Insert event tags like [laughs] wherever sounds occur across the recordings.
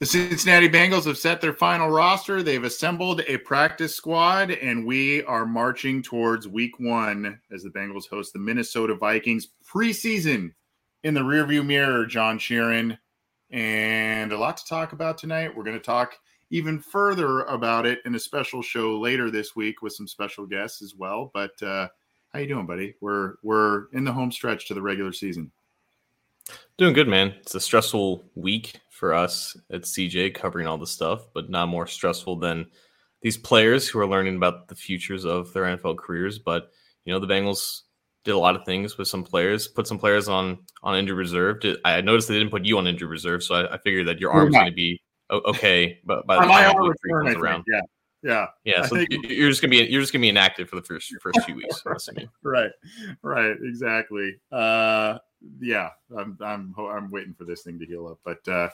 The Cincinnati Bengals have set their final roster. They've assembled a practice squad, and we are marching towards week one as the Bengals host the Minnesota Vikings preseason in the rearview mirror, John Sheeran. And a lot to talk about tonight. We're going to talk even further about it in a special show later this week with some special guests as well. But uh, how you doing, buddy? We're we're in the home stretch to the regular season. Doing good, man. It's a stressful week for us at CJ covering all the stuff, but not more stressful than these players who are learning about the futures of their NFL careers. But you know, the Bengals did a lot of things with some players, put some players on on injured reserve. Did, I noticed they didn't put you on injured reserve, so I, I figured that your arm's going to be okay. But by the time return, comes around, yeah. Yeah, yeah. So think, you're just gonna be you're just gonna be inactive for the first first few weeks. [laughs] right, right, exactly. Uh, yeah, I'm I'm I'm waiting for this thing to heal up. But uh,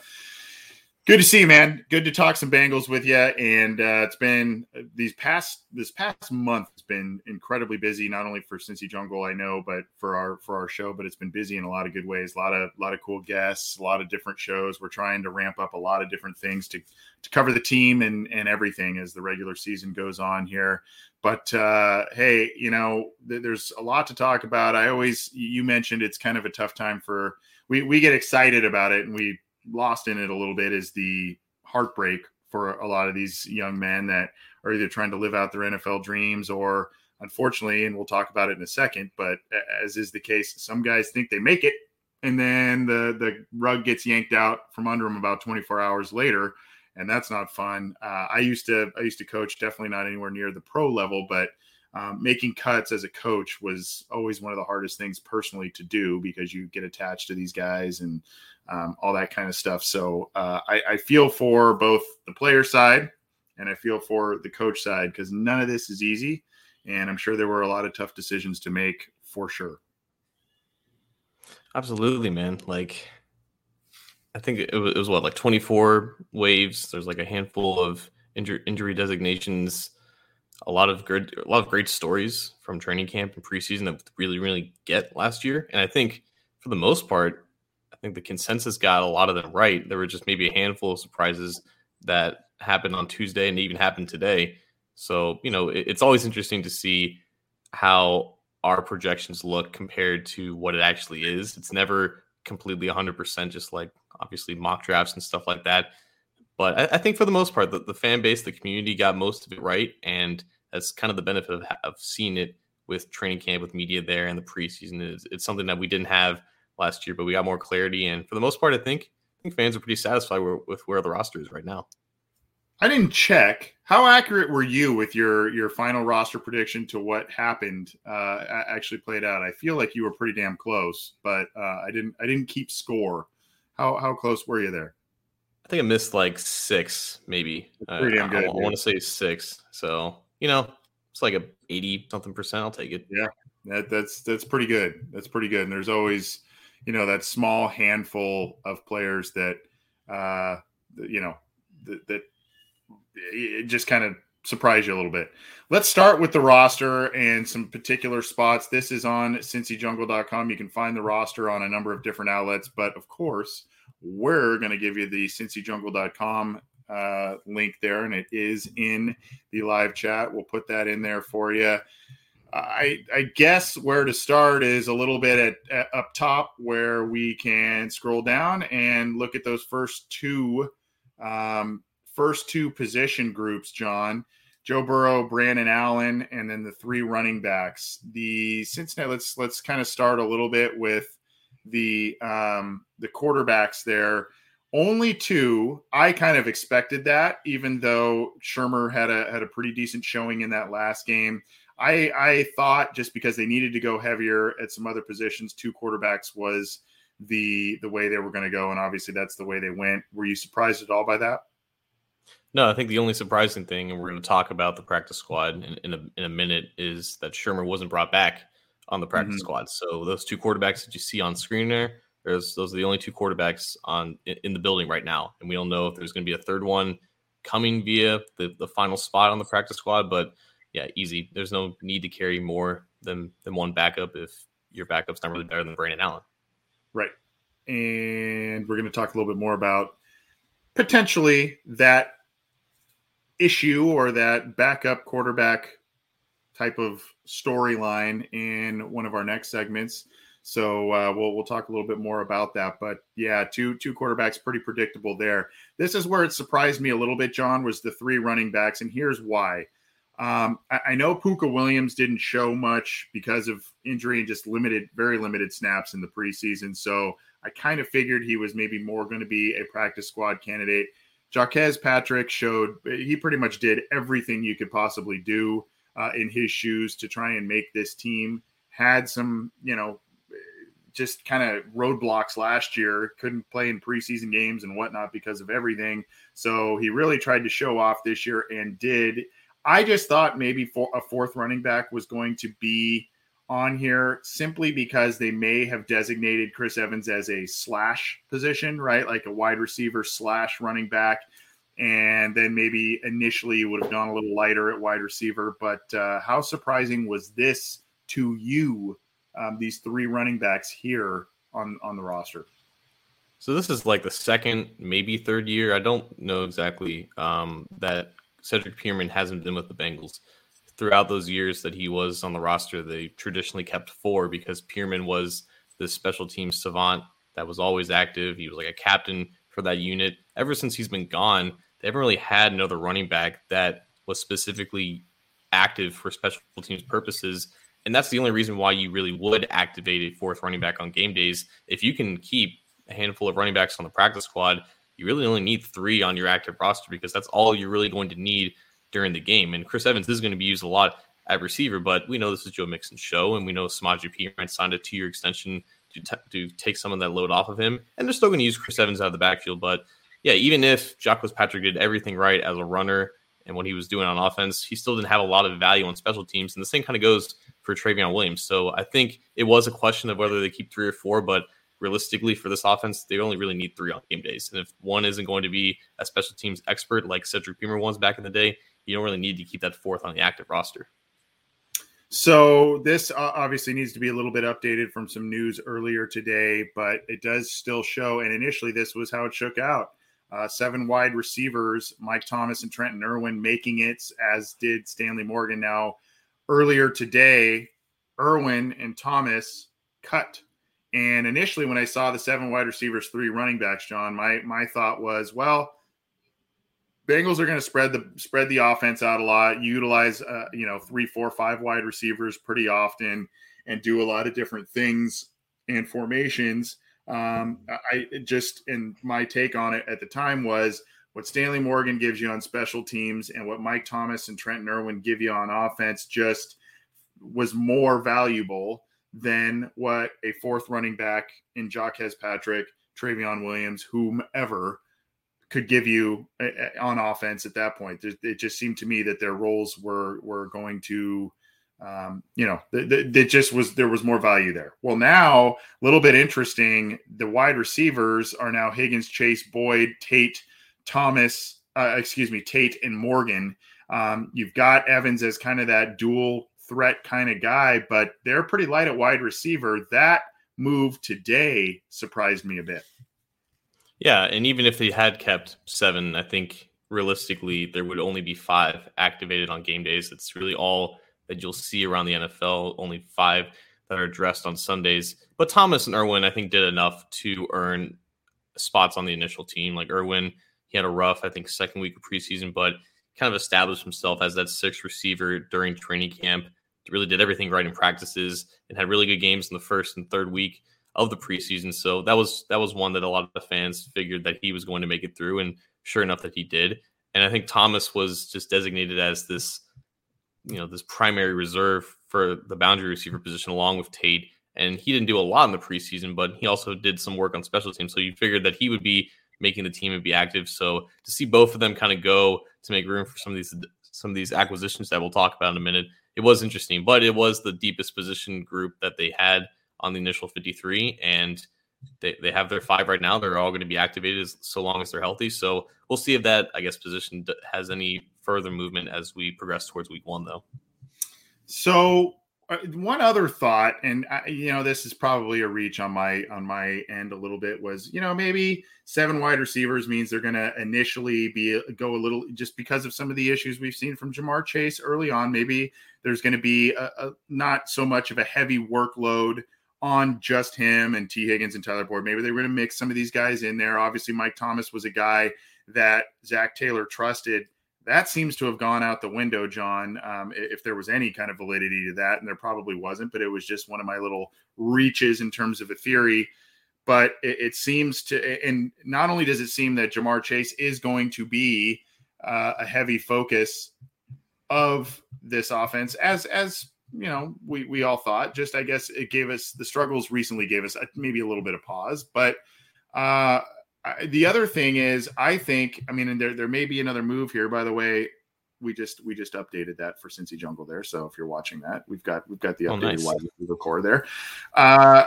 good to see you, man. Good to talk some Bengals with you. And uh, it's been these past this past month has been incredibly busy, not only for Cincy Jungle, I know, but for our for our show. But it's been busy in a lot of good ways. A lot of a lot of cool guests, a lot of different shows. We're trying to ramp up a lot of different things to to cover the team and and everything as the regular season goes on here. But uh, hey, you know, th- there's a lot to talk about. I always, you mentioned it's kind of a tough time for we we get excited about it and we lost in it a little bit is the heartbreak for a lot of these young men that are either trying to live out their NFL dreams or unfortunately, and we'll talk about it in a second, but as is the case, some guys think they make it and then the the rug gets yanked out from under them about 24 hours later and that's not fun. Uh, I used to I used to coach, definitely not anywhere near the pro level, but um, making cuts as a coach was always one of the hardest things personally to do because you get attached to these guys and um, all that kind of stuff. So uh, I, I feel for both the player side and I feel for the coach side because none of this is easy, and I'm sure there were a lot of tough decisions to make for sure. Absolutely, man. Like I think it was, it was, what like 24 waves. There's like a handful of injury injury designations. A lot of good, a lot of great stories from training camp and preseason that really, really get last year. And I think for the most part, think the consensus got a lot of them right. There were just maybe a handful of surprises that happened on Tuesday and even happened today. So you know, it, it's always interesting to see how our projections look compared to what it actually is. It's never completely 100% just like obviously mock drafts and stuff like that. But I, I think for the most part, the, the, fan base, the community got most of it right. And that's kind of the benefit of, of seeing it with training camp, with media there and the preseason. It's, it's something that we didn't have last year, but we got more clarity. And for the most part, I think I think fans are pretty satisfied with, with where the roster is right now. I didn't check. How accurate were you with your your final roster prediction to what happened uh, actually played out? I feel like you were pretty damn close, but uh, I didn't I didn't keep score. How how close were you there? I think I missed like six, maybe. Pretty damn good. I, I, I want to say six. So you know, it's like a eighty something percent. I'll take it. Yeah, that, that's that's pretty good. That's pretty good. And there's always, you know, that small handful of players that, uh, you know, that, that it just kind of surprise you a little bit. Let's start with the roster and some particular spots. This is on cincyjungle.com. You can find the roster on a number of different outlets, but of course, we're going to give you the cincyjungle.com uh, link there, and it is in the live chat. We'll put that in there for you. I, I guess where to start is a little bit at, at, up top where we can scroll down and look at those first two um, first two position groups, John. Joe Burrow, Brandon Allen, and then the three running backs. The Cincinnati. Let's let's kind of start a little bit with the um, the quarterbacks there. Only two. I kind of expected that, even though Shurmur had a had a pretty decent showing in that last game. I I thought just because they needed to go heavier at some other positions, two quarterbacks was the the way they were going to go, and obviously that's the way they went. Were you surprised at all by that? No, I think the only surprising thing, and we're going to talk about the practice squad in, in, a, in a minute, is that Shurmur wasn't brought back on the practice mm-hmm. squad. So those two quarterbacks that you see on screen there, there's, those are the only two quarterbacks on in the building right now, and we don't know if there's going to be a third one coming via the, the final spot on the practice squad. But yeah, easy. There's no need to carry more than than one backup if your backup's not really better than Brandon Allen. Right. And we're going to talk a little bit more about potentially that issue or that backup quarterback type of storyline in one of our next segments. So uh, we'll we'll talk a little bit more about that. But yeah, two two quarterbacks pretty predictable there. This is where it surprised me a little bit. John was the three running backs, and here's why. Um, I, I, know Puka Williams didn't show much because of injury and just limited, very limited snaps in the preseason. So I kind of figured he was maybe more going to be a practice squad candidate. Jacques Patrick showed he pretty much did everything you could possibly do uh, in his shoes to try and make this team. Had some, you know, just kind of roadblocks last year. Couldn't play in preseason games and whatnot because of everything. So he really tried to show off this year and did. I just thought maybe for a fourth running back was going to be on here simply because they may have designated Chris Evans as a slash position, right? Like a wide receiver slash running back. And then maybe initially you would have gone a little lighter at wide receiver. But uh, how surprising was this to you, um, these three running backs here on, on the roster? So this is like the second, maybe third year. I don't know exactly um, that Cedric Peerman hasn't been with the Bengals. Throughout those years that he was on the roster, they traditionally kept four because Peerman was the special team savant that was always active. He was like a captain for that unit. Ever since he's been gone, they haven't really had another running back that was specifically active for special teams purposes. And that's the only reason why you really would activate a fourth running back on game days. If you can keep a handful of running backs on the practice squad, you really only need three on your active roster because that's all you're really going to need during the game. And Chris Evans is going to be used a lot at receiver, but we know this is Joe Mixon's show, and we know Samaje Perine signed a two-year extension to, t- to take some of that load off of him, and they're still going to use Chris Evans out of the backfield. But yeah, even if Jacques Patrick did everything right as a runner and what he was doing on offense, he still didn't have a lot of value on special teams, and the same kind of goes for Trayveon Williams. So I think it was a question of whether they keep three or four, but realistically for this offense, they only really need three on game days. And if one isn't going to be a special teams expert like Cedric Peerman was back in the day, you don't really need to keep that fourth on the active roster. So this obviously needs to be a little bit updated from some news earlier today, but it does still show. And initially, this was how it shook out: uh, seven wide receivers, Mike Thomas and Trenton Irwin, making it, as did Stanley Morgan. Now, earlier today, Irwin and Thomas cut and initially, when I saw the seven wide receivers, three running backs, John, my my thought was, well, Bengals are going to spread the spread the offense out a lot, utilize uh, you know three, four, five wide receivers pretty often, and do a lot of different things and formations. Um, I just and my take on it at the time was what Stanley Morgan gives you on special teams and what Mike Thomas and Trent Irwin give you on offense just was more valuable than what a fourth running back in Jacques Patrick, Trayveon Williams, whomever could give you on offense at that point. It just seemed to me that their roles were were going to, um, you know, it just was there was more value there. Well, now a little bit interesting. The wide receivers are now Higgins, Chase, Boyd, Tate, Thomas. Uh, excuse me, Tate and Morgan. Um, you've got Evans as kind of that dual threat kind of guy, but they're pretty light at wide receiver. That move today surprised me a bit. Yeah, and even if they had kept seven, I think realistically there would only be five activated on game days. It's really all that you'll see around the NFL. Only five that are dressed on Sundays. But Thomas and Irwin, I think, did enough to earn spots on the initial team. Like Irwin, he had a rough, I think, second week of preseason, but kind of established himself as that sixth receiver during training camp. Really did everything right in practices and had really good games in the first and third week of the preseason. So that was that was one that a lot of the fans figured that he was going to make it through, and sure enough, that he did. And I think Thomas was just designated as this, you know, this primary reserve for the boundary receiver position along with Tate. And he didn't do a lot in the preseason, but he also did some work on special teams. So you figured that he would be making the team and be active. So to see both of them kind of go to make room for some of these some of these acquisitions that we'll talk about in a minute, it was interesting. But it was the deepest position group that they had on the initial 53, and they, they have their five right now. They're all going to be activated as, so long as they're healthy. So we'll see if that I guess position has any further movement as we progress towards week one, though. So Uh, one other thought, and I, you know, this is probably a reach on my on my end a little bit was, you know, maybe seven wide receivers means they're going to initially be uh, go a little just because of some of the issues we've seen from Ja'Marr Chase early on. Maybe there's going to be a, a, not so much of a heavy workload on just him and Tee Higgins and Tyler Boyd. Maybe they're going to mix some of these guys in there. Obviously, Mike Thomas was a guy that Zac Taylor trusted that seems to have gone out the window, John. Um, if there was any kind of validity to that, and there probably wasn't, but it was just one of my little reaches in terms of a theory. But it, it seems to, and not only does it seem that Ja'Marr Chase is going to be uh, a heavy focus of this offense, as as you know, we we all thought. Just I guess it gave us the struggles recently gave us a, maybe a little bit of pause, but. Uh, the other thing is, I think, I mean, and there there may be another move here. By the way, we just we just updated that for Cincy Jungle there. So if you're watching that, we've got we've got the oh, updated oh, nice. wide receiver corps there. Uh,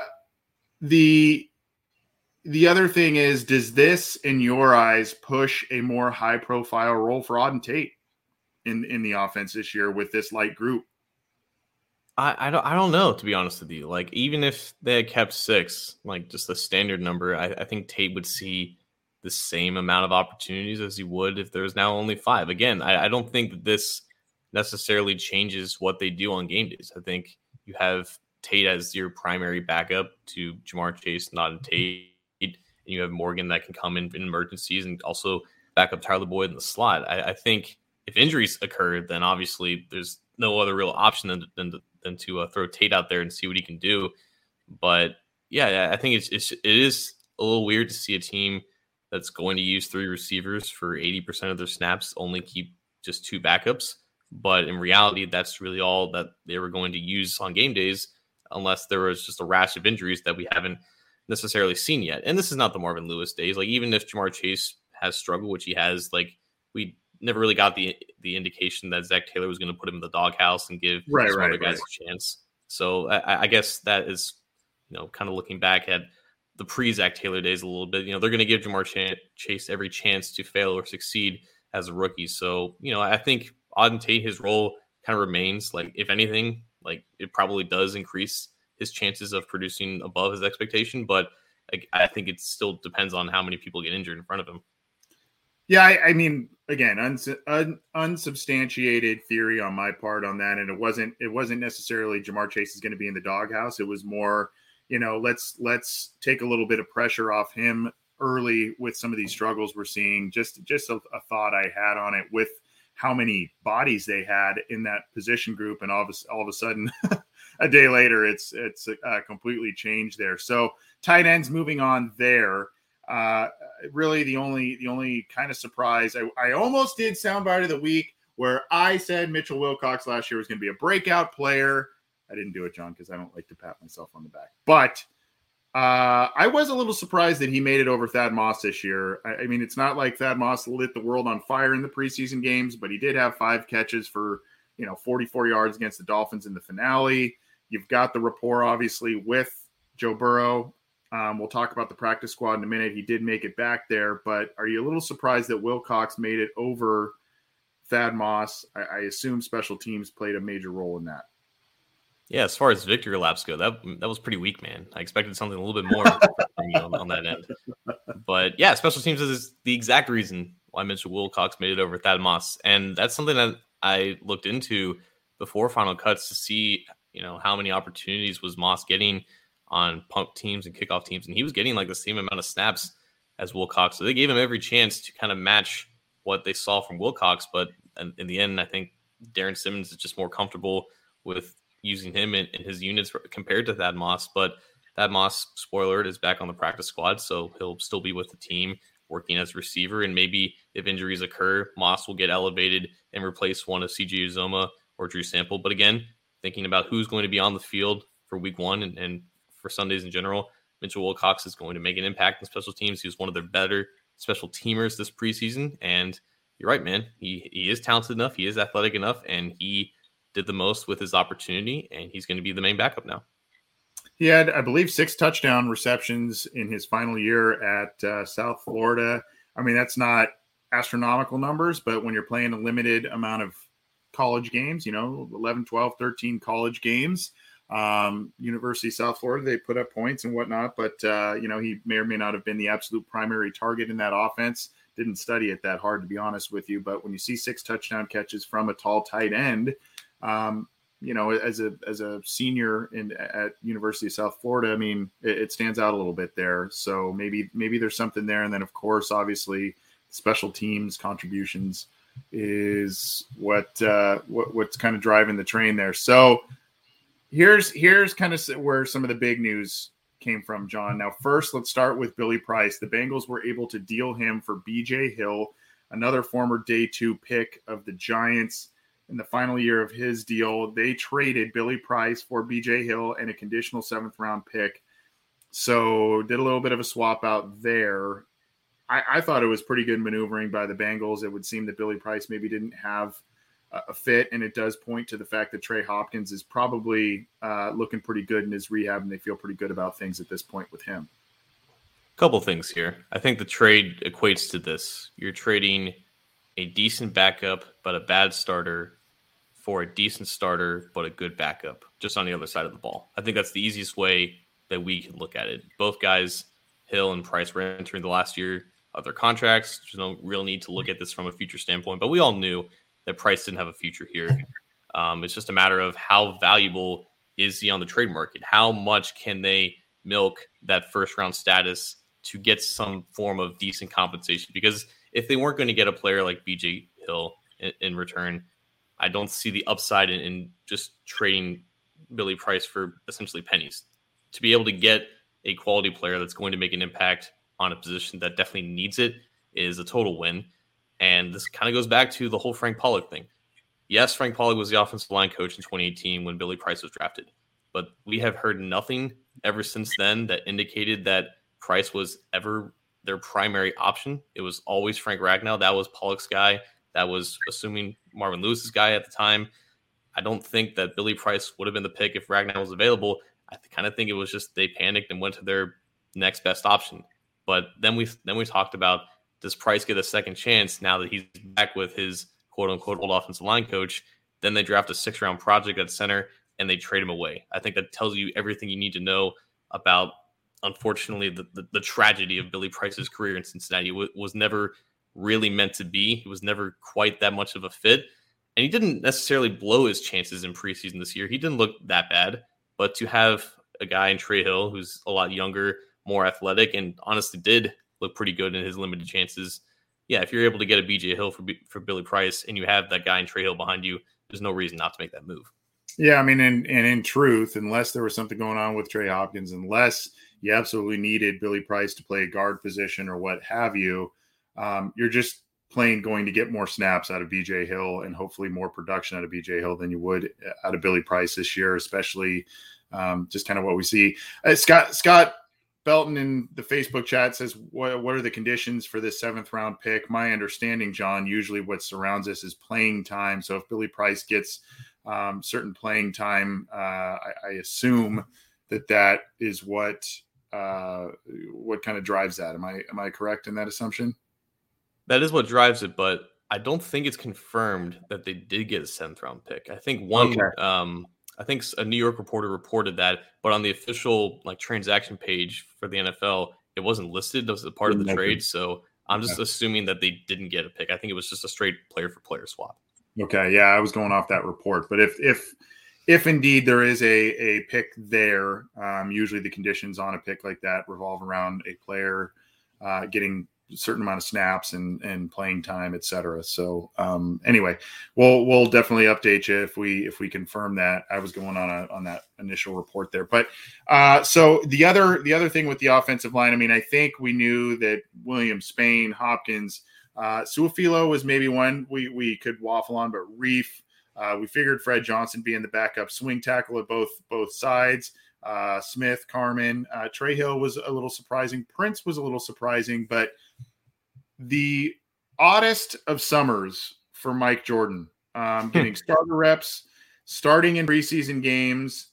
the the other thing is, does this, in your eyes, push a more high profile role for Auden Tate in in the offense this year with this light group? I, I don't I don't know to be honest with you. Like even if they had kept six, like just the standard number, I, I think Tate would see the same amount of opportunities as he would if there's now only five. Again, I, I don't think that this necessarily changes what they do on game days. I think you have Tate as your primary backup to Ja'Marr Chase, not in Tate, and you have Morgan that can come in in emergencies and also back up Tyler Boyd in the slot. I, I think if injuries occur, then obviously there's no other real option than, than to than to uh, throw Tate out there and see what he can do. But yeah, I think it's, it's it is a little weird to see a team that's going to use three receivers for 80% of their snaps only keep just two backups. But in reality, that's really all that they were going to use on game days, unless there was just a rash of injuries that we haven't necessarily seen yet. And this is not the Marvin Lewis days. Like even if Ja'Marr Chase has struggled, which he has, like we never really got the the indication that Zac Taylor was going to put him in the doghouse and give right, some right, other guys right. a chance. So I, I, guess that is, you know, kind of looking back at the pre Zac Taylor days a little bit. You know, they're going to give Ja'Marr Ch- Chase every chance to fail or succeed as a rookie. So you know, I think Auden Tate his role kind of remains. Like if anything, like it probably does increase his chances of producing above his expectation, but. I think it still depends on how many people get injured in front of him. Yeah, I, I mean, again, uns, un, unsubstantiated theory on my part on that, and it wasn't it wasn't necessarily Ja'Marr Chase is going to be in the doghouse. It was more, you know, let's let's take a little bit of pressure off him early with some of these struggles we're seeing. Just just a, a thought I had on it with how many bodies they had in that position group, and all of a, all of a sudden, [laughs] a day later, it's it's uh, completely changed there. So tight ends moving on there. Uh, really, the only the only kind of surprise I, I almost did soundbite of the week where I said Mitchell Wilcox last year was going to be a breakout player. I didn't do it, John, because I don't like to pat myself on the back. But uh, I was a little surprised that he made it over Thad Moss this year. I, I, mean, it's not like Thad Moss lit the world on fire in the preseason games, but he did have five catches for you know 44 yards against the Dolphins in the finale. You've got the rapport, obviously, with Joe Burrow. Um, we'll talk about the practice squad in a minute. He did make it back there, but are you a little surprised that Wilcox made it over Thad Moss? I, I assume special teams played a major role in that. Yeah, as far as victory laps go, that that was pretty weak, man. I expected something a little bit more [laughs] on, on, that end. But yeah, special teams is the exact reason why Mitchell Wilcox made it over Thad Moss, and that's something that I looked into before final cuts to see, you know, how many opportunities was Moss getting on punt teams and kickoff teams, and he was getting like the same amount of snaps as Wilcox. So they gave him every chance to kind of match what they saw from Wilcox. But in, in the end, I think Darrin Simmons is just more comfortable with using him in, in his units compared to Thad Moss. But Thad Moss, spoiler, is back on the practice squad, so he'll still be with the team working as receiver. And maybe if injuries occur, Moss will get elevated and replace one of CJ Uzomah or Drew Sample. But again, thinking about who's going to be on the field for week one and, and for Sundays in general, Mitchell Wilcox is going to make an impact in special teams. He was one of their better special teamers this preseason. And you're right, man. He he is talented enough, he is athletic enough, and he did the most with his opportunity, and he's going to be the main backup now. He had, I believe, six touchdown receptions in his final year at uh, South Florida. I mean, that's not astronomical numbers, but when you're playing a limited amount of college games, you know, 11, 12, 13 college games, um, University of South Florida, they put up points and whatnot, but, uh, you know, he may or may not have been the absolute primary target in that offense. Didn't study it that hard, to be honest with you. But when you see six touchdown catches from a tall tight end, um, you know, as a as a senior in at University of South Florida, I mean, it, it, stands out a little bit there. So maybe maybe there's something there. And then of course, obviously, special teams contributions is what uh, what what's kind of driving the train there. So here's here's kind of where some of the big news came from, John. Now, first, let's start with Billy Price. The Bengals were able to deal him for BJ Hill, another former day two pick of the Giants. In the final year of his deal, they traded Billy Price for BJ Hill and a conditional seventh round pick. So, did a little bit of a swap out there. I, I thought it was pretty good maneuvering by the Bengals. It would seem that Billy Price maybe didn't have a fit, and it does point to the fact that Trey Hopkins is probably uh, looking pretty good in his rehab, and they feel pretty good about things at this point with him. Couple things here. I think the trade equates to this: you're trading a decent backup but a bad starter for a decent starter but a good backup, just on the other side of the ball. I think that's the easiest way that we can look at it. Both guys, Hill and Price, were entering the last year of their contracts. There's no real need to look at this from a future standpoint, but we all knew that Price didn't have a future here. [laughs] Um, it's just a matter of how valuable is he on the trade market? How much can they milk that first round status to get some form of decent compensation? Because if they weren't going to get a player like BJ Hill in, in return, I don't see the upside in, in just trading Billy Price for essentially pennies. To be able to get a quality player that's going to make an impact on a position that definitely needs it is a total win. And this kind of goes back to the whole Frank Pollack thing. Yes, Frank Pollack was the offensive line coach in 2018 when Billy Price was drafted, but we have heard nothing ever since then that indicated that Price was ever their primary option. It was always Frank Ragnow. That was Pollack's guy. That was assuming Marvin Lewis's guy at the time. I don't think that Billy Price would have been the pick if Ragnow was available. I kind of think it was just they panicked and went to their next best option. But then we then we talked about does Price get a second chance now that he's back with his quote unquote old offensive line coach? Then they draft a six round project at center and they trade him away. I think that tells you everything you need to know about, unfortunately, the, the, the tragedy of Billy Price's career in Cincinnati. It was never really meant to be. He was never quite that much of a fit. And he didn't necessarily blow his chances in preseason this year. He didn't look that bad. But to have a guy in Trey Hill who's a lot younger, more athletic, and honestly did look pretty good in his limited chances. Yeah, if you're able to get a BJ Hill for for Billy Price and you have that guy in Trey Hill behind you, there's no reason not to make that move. Yeah, I mean, and, and in truth, unless there was something going on with Trey Hopkins, unless you absolutely needed Billy Price to play a guard position or what have you, um, you're just plain going to get more snaps out of BJ Hill and hopefully more production out of BJ Hill than you would uh, out of Billy Price this year, especially um, just kind of what we see. Uh, Scott Scott Belton in the Facebook chat says, what, what are the conditions for this seventh round pick? My understanding, John, usually what surrounds us is playing time. So if Billy Price gets um, certain playing time, uh, I, I, assume that that is what uh, what kind of drives that. Am I am I correct in that assumption? That is what drives it, but I don't think it's confirmed that they did get a seventh round pick. I think one okay. um, I think a New York reporter reported that, but on the official like transaction page for the NFL, it wasn't listed as a part of the trade. So I'm just assuming that they didn't get a pick. I think it was just a straight player for player swap. Okay, yeah, I was going off that report, but if if if indeed there is a a pick there, um, usually the conditions on a pick like that revolve around a player uh, getting certain amount of snaps and and playing time, et cetera. So um, anyway, we'll we'll definitely update you if we if we confirm that. I was going on a, on that initial report there, but uh, so the other the other thing with the offensive line, I mean, I think we knew that William Spain Hopkins uh, Su'a-Filo was maybe one we we could waffle on, but Reiff. Uh, we figured Fred Johnson being the backup swing tackle at both both sides. Uh, Smith, Carman, uh, Trey Hill was a little surprising. Prince was a little surprising, but the oddest of summers for Mike Jordan, um, hmm. getting starter reps, starting in preseason games,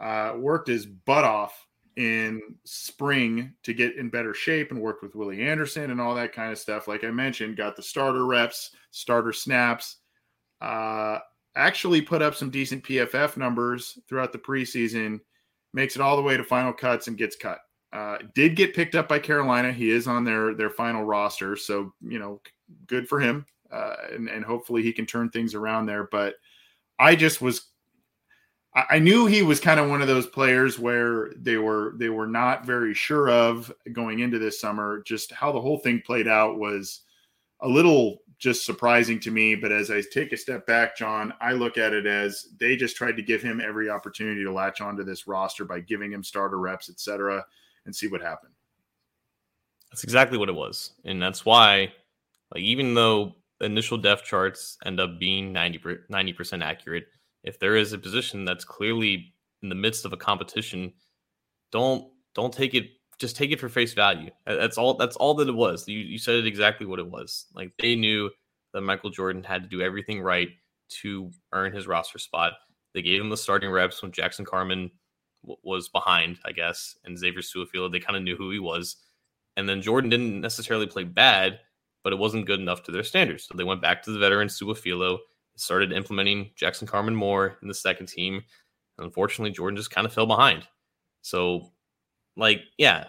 uh, worked his butt off in spring to get in better shape and worked with Willie Anderson and all that kind of stuff. Like I mentioned, got the starter reps, starter snaps. Uh, actually put up some decent PFF numbers throughout the preseason. Makes it all the way to final cuts and gets cut. Uh, did get picked up by Carolina. He is on their their final roster, so you know, good for him. Uh, and and hopefully he can turn things around there. But I just was I knew he was kind of one of those players where they were they were not very sure of going into this summer. Just how the whole thing played out was a little just surprising to me. But as I take a step back, John, I look at it as they just tried to give him every opportunity to latch onto this roster by giving him starter reps, etc., and see what happened. That's exactly what it was, and that's why, like, even though initial depth charts end up being 90 percent accurate if there is a position that's clearly in the midst of a competition, don't don't take it just take it for face value. That's all that's all that it was. You you said it exactly what it was. Like they knew that Michael Jordan had to do everything right to earn his roster spot. They gave him the starting reps when Jackson Carman was behind, I guess, and Xavier Su'a-Filo. They kind of knew who he was. And then Jordan didn't necessarily play bad, but it wasn't good enough to their standards. So they went back to the veteran Su'a-Filo started implementing Jackson Carman Moore in the second team. And unfortunately, Jordan just kind of fell behind. So, like, yeah,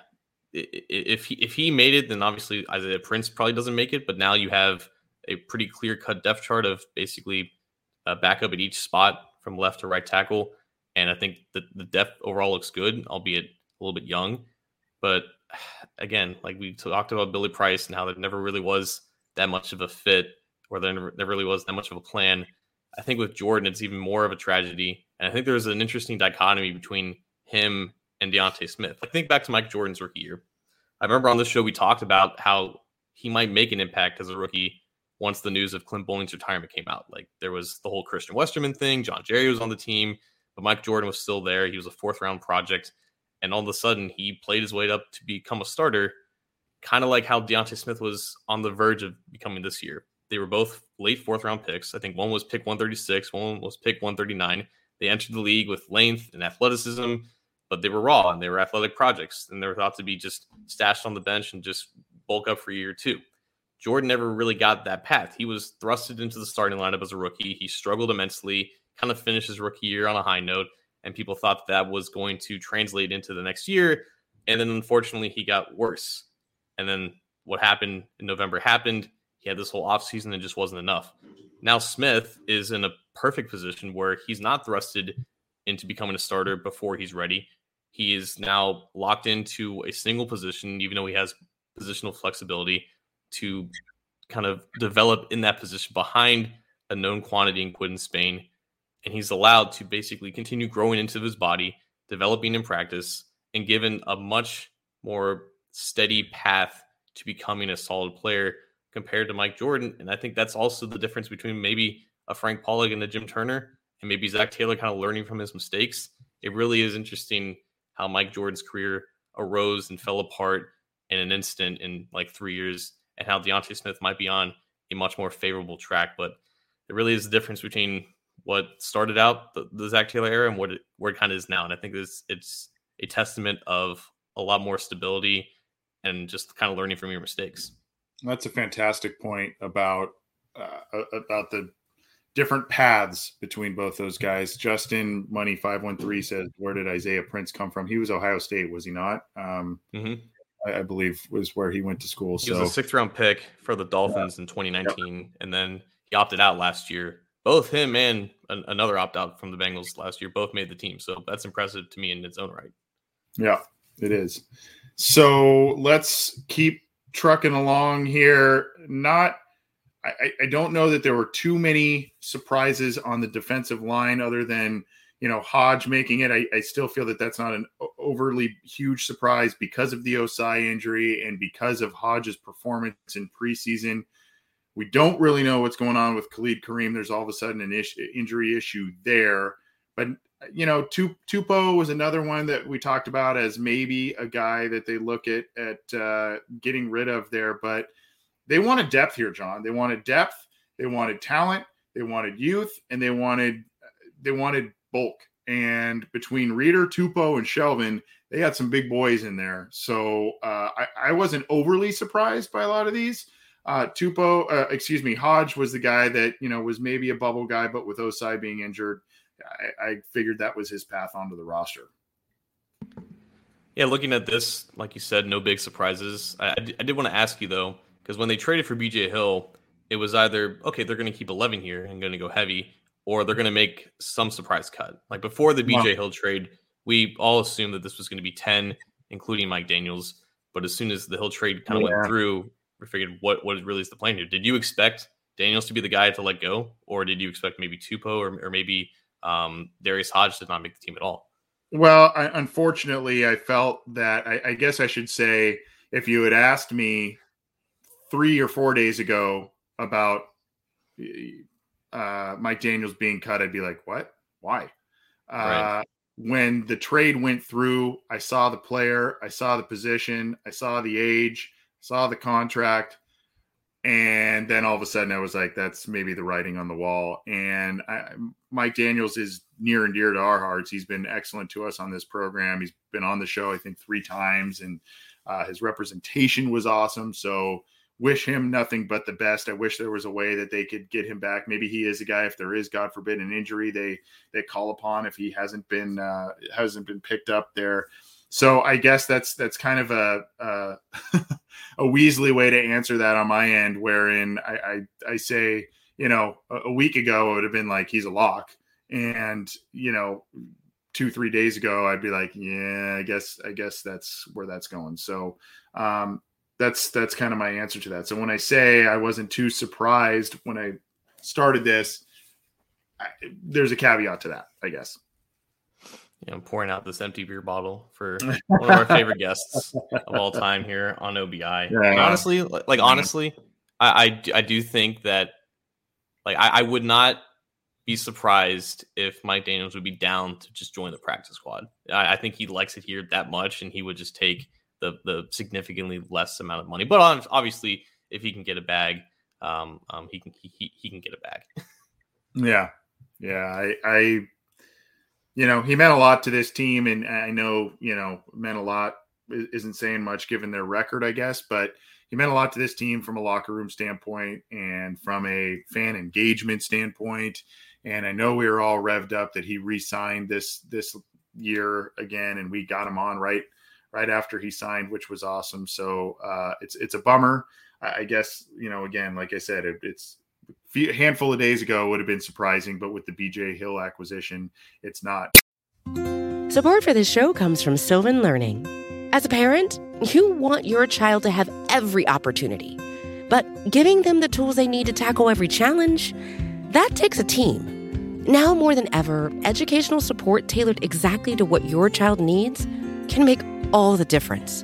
if he, if he made it, then obviously Isaiah Prince probably doesn't make it. But now you have a pretty clear cut depth chart of basically a backup at each spot from left to right tackle. And I think that the depth overall looks good, albeit a little bit young. But [sighs] again, like we talked about Billy Price and how there never really was that much of a fit where there never, really was that much of a plan. I think with Jordan, it's even more of a tragedy. And I think there's an interesting dichotomy between him and D'Ante Smith. I think back to Mike Jordan's rookie year. I remember on this show we talked about how he might make an impact as a rookie once the news of Clint Boling's retirement came out. Like there was the whole Christian Westerman thing. John Jerry was on the team, but Mike Jordan was still there. He was a fourth round project. And all of a sudden, he played his way up to become a starter, kind of like how D'Ante Smith was on the verge of becoming this year. They were both late fourth round picks. I think one was pick 136, one was pick 139. They entered the league with length and athleticism, but they were raw and they were athletic projects, and they were thought to be just stashed on the bench and just bulk up for year two. Jordan never really got that path. He was thrusted into the starting lineup as a rookie. He struggled immensely, kind of finished his rookie year on a high note, and people thought that was going to translate into the next year. And then unfortunately, he got worse. And then what happened in November happened. He had this whole offseason and just wasn't enough. Now Smith is in a perfect position where he's not thrusted into becoming a starter before he's ready. He is now locked into a single position, even though he has positional flexibility to kind of develop in that position behind a known quantity in Quinton Spain. And he's allowed to basically continue growing into his body, developing in practice, and given a much more steady path to becoming a solid player compared to Mike Jordan. And I think that's also the difference between maybe a Frank Pollack and a Jim Turner, and maybe Zac Taylor kind of learning from his mistakes. It really is interesting how Mike Jordan's career arose and fell apart in an instant in like three years, and how D'Ante Smith might be on a much more favorable track. But it really is the difference between what started out the, the Zac Taylor era and what it, where it kind of is now. And I think it's it's a testament of a lot more stability and just kind of learning from your mistakes. That's a fantastic point about uh, about the different paths between both those guys. Justin Money five one three says, "Where did Isaiah Prince come from? He was Ohio State, was he not? Um, mm-hmm. I, I, believe was where he went to school. He so. was a sixth round pick for the Dolphins yeah. in 2019, yep. and then he opted out last year. Both him and an, another opt out from the Bengals last year both made the team. So that's impressive to me in its own right. Yeah, it is. So let's keep trucking along here. Not, I, I don't know that there were too many surprises on the defensive line other than you know Hodge making it. I, I still feel that that's not an overly huge surprise because of the Ossai injury and because of Hodge's performance in preseason. We don't really know what's going on with Khalid Kareem. There's all of a sudden an injury issue there, but you know, Tupou was another one that we talked about as maybe a guy that they look at at uh, getting rid of there. But they wanted depth here, John. They wanted depth. They wanted talent. They wanted youth, and they wanted they wanted bulk. And between Reader, Tupou, and Shelvin, they had some big boys in there. So uh, I, I wasn't overly surprised by a lot of these. Uh, Tupou, uh, excuse me, Hodge was the guy that you know was maybe a bubble guy, but with Ossai being injured, I, I figured that was his path onto the roster. Yeah, looking at this, like you said, no big surprises. I, I did want to ask you though, because when they traded for BJ Hill, it was either okay, they're going to keep 11 here and going to go heavy, or they're going to make some surprise cut. Like before the BJ wow. Hill trade, we all assumed that this was going to be 10, including Mike Daniels. But as soon as the Hill trade kind of yeah. went through, we figured what what really is the plan here? Did you expect Daniels to be the guy to let go, or did you expect maybe Tupou or, or maybe um, Darius Hodge did not make the team at all? Well, I, unfortunately, I felt that I, I guess I should say if you had asked me three or four days ago about uh, Mike Daniels being cut, I'd be like, "What? Why?" Right. Uh, when the trade went through, I saw the player, I saw the position, I saw the age, saw the contract, and then all of a sudden I was like, "That's maybe the writing on the wall." And I, Mike Daniels is near and dear to our hearts. He's been excellent to us on this program. He's been on the show, I think, three times, and uh, his representation was awesome. So wish him nothing but the best. I wish there was a way that they could get him back. Maybe he is a guy if there is, God forbid, an injury they they call upon if he hasn't been uh, hasn't been picked up there. So I guess that's that's kind of a a, [laughs] a Weasley way to answer that on my end, wherein I I, I say you know a, week ago it would have been like he's a lock, and you know two three days ago i'd be like yeah i guess i guess that's where that's going so um that's that's kind of my answer to that. So when I say I wasn't too surprised when I started this, I, there's a caveat to that, I guess. Yeah, I'm pouring out this empty beer bottle for [laughs] one of our favorite guests of all time here on OBI. Yeah. honestly, like honestly, I, I, I do think that like I, I would not be surprised if Mike Daniels would be down to just join the practice squad. I, I think he likes it here that much, and he would just take the the significantly less amount of money. But obviously, if he can get a bag, um, um, he can he, he can get a bag. yeah, yeah. I, I, you know, he meant a lot to this team, and I know you know meant a lot isn't saying much given their record, I guess, but he meant a lot to this team from a locker room standpoint and from a fan engagement standpoint. And I know we were all revved up that he re-signed this this year again, and we got him on right right after he signed, which was awesome. So uh, it's it's a bummer. I, guess you know again, like I said, it, it's a handful of days ago would have been surprising, but with the BJ Hill acquisition, it's not. Support for this show comes from Sylvan Learning. As a parent, you want your child to have every opportunity, but giving them the tools they need to tackle every challenge, that takes a team. Now more than ever, educational support tailored exactly to what your child needs can make all the difference.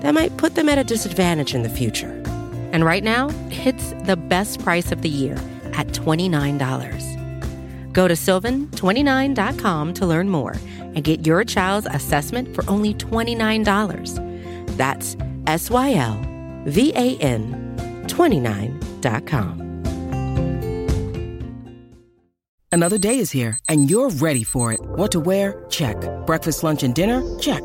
that might put them at a disadvantage in the future. And right now, it's the best price of the year at $29. Go to sylvan29.com to learn more and get your child's assessment for only $29. That's S Y L V A N 29.com. Another day is here, and you're ready for it. What to wear? Check. Breakfast, lunch, and dinner? Check.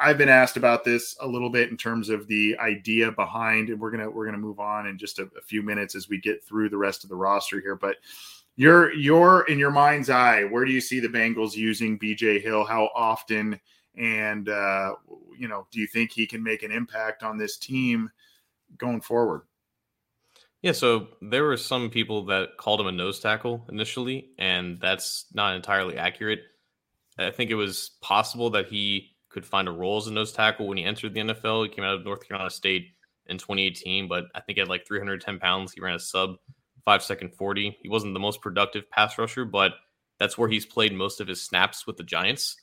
I've been asked about this a little bit in terms of the idea behind, and we're gonna we're gonna move on in just a, a few minutes as we get through the rest of the roster here. But you're you're in your mind's eye, where do you see the Bengals using BJ Hill? How often? And uh, you know, do you think he can make an impact on this team going forward? Yeah, so there were some people that called him a nose tackle initially, and that's not entirely accurate. I think it was possible that he could find a role as a nose tackle when he entered the NFL. He came out of North Carolina State in 2018, but I think at like 310 pounds, he ran a sub five second 40. He wasn't the most productive pass rusher, but that's where he's played most of his snaps with the Giants.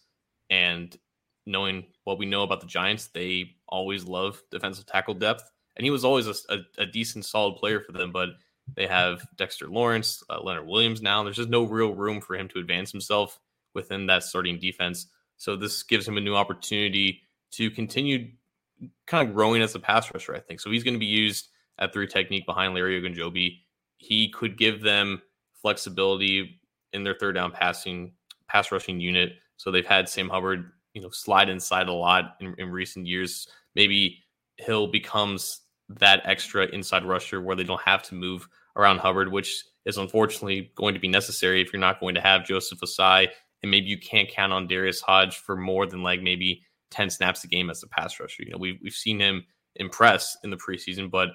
And knowing what we know about the Giants, they always love defensive tackle depth. And he was always a, a, a decent, solid player for them, but they have Dexter Lawrence, uh, Leonard Williams now. There's just no real room for him to advance himself within that starting defense. So this gives him a new opportunity to continue kind of growing as a pass rusher, I think. So he's going to be used at three technique behind Larry Ogunjobi. He could give them flexibility in their third down passing pass rushing unit. So they've had Sam Hubbard, you know, slide inside a lot in, in recent years. Maybe Hill becomes that extra inside rusher where they don't have to move around Hubbard, which is unfortunately going to be necessary if you're not going to have Joseph Ossai and maybe you can't count on Darius Hodge for more than like maybe 10 snaps a game as a pass rusher. You know, we've, we've seen him impress in the preseason, but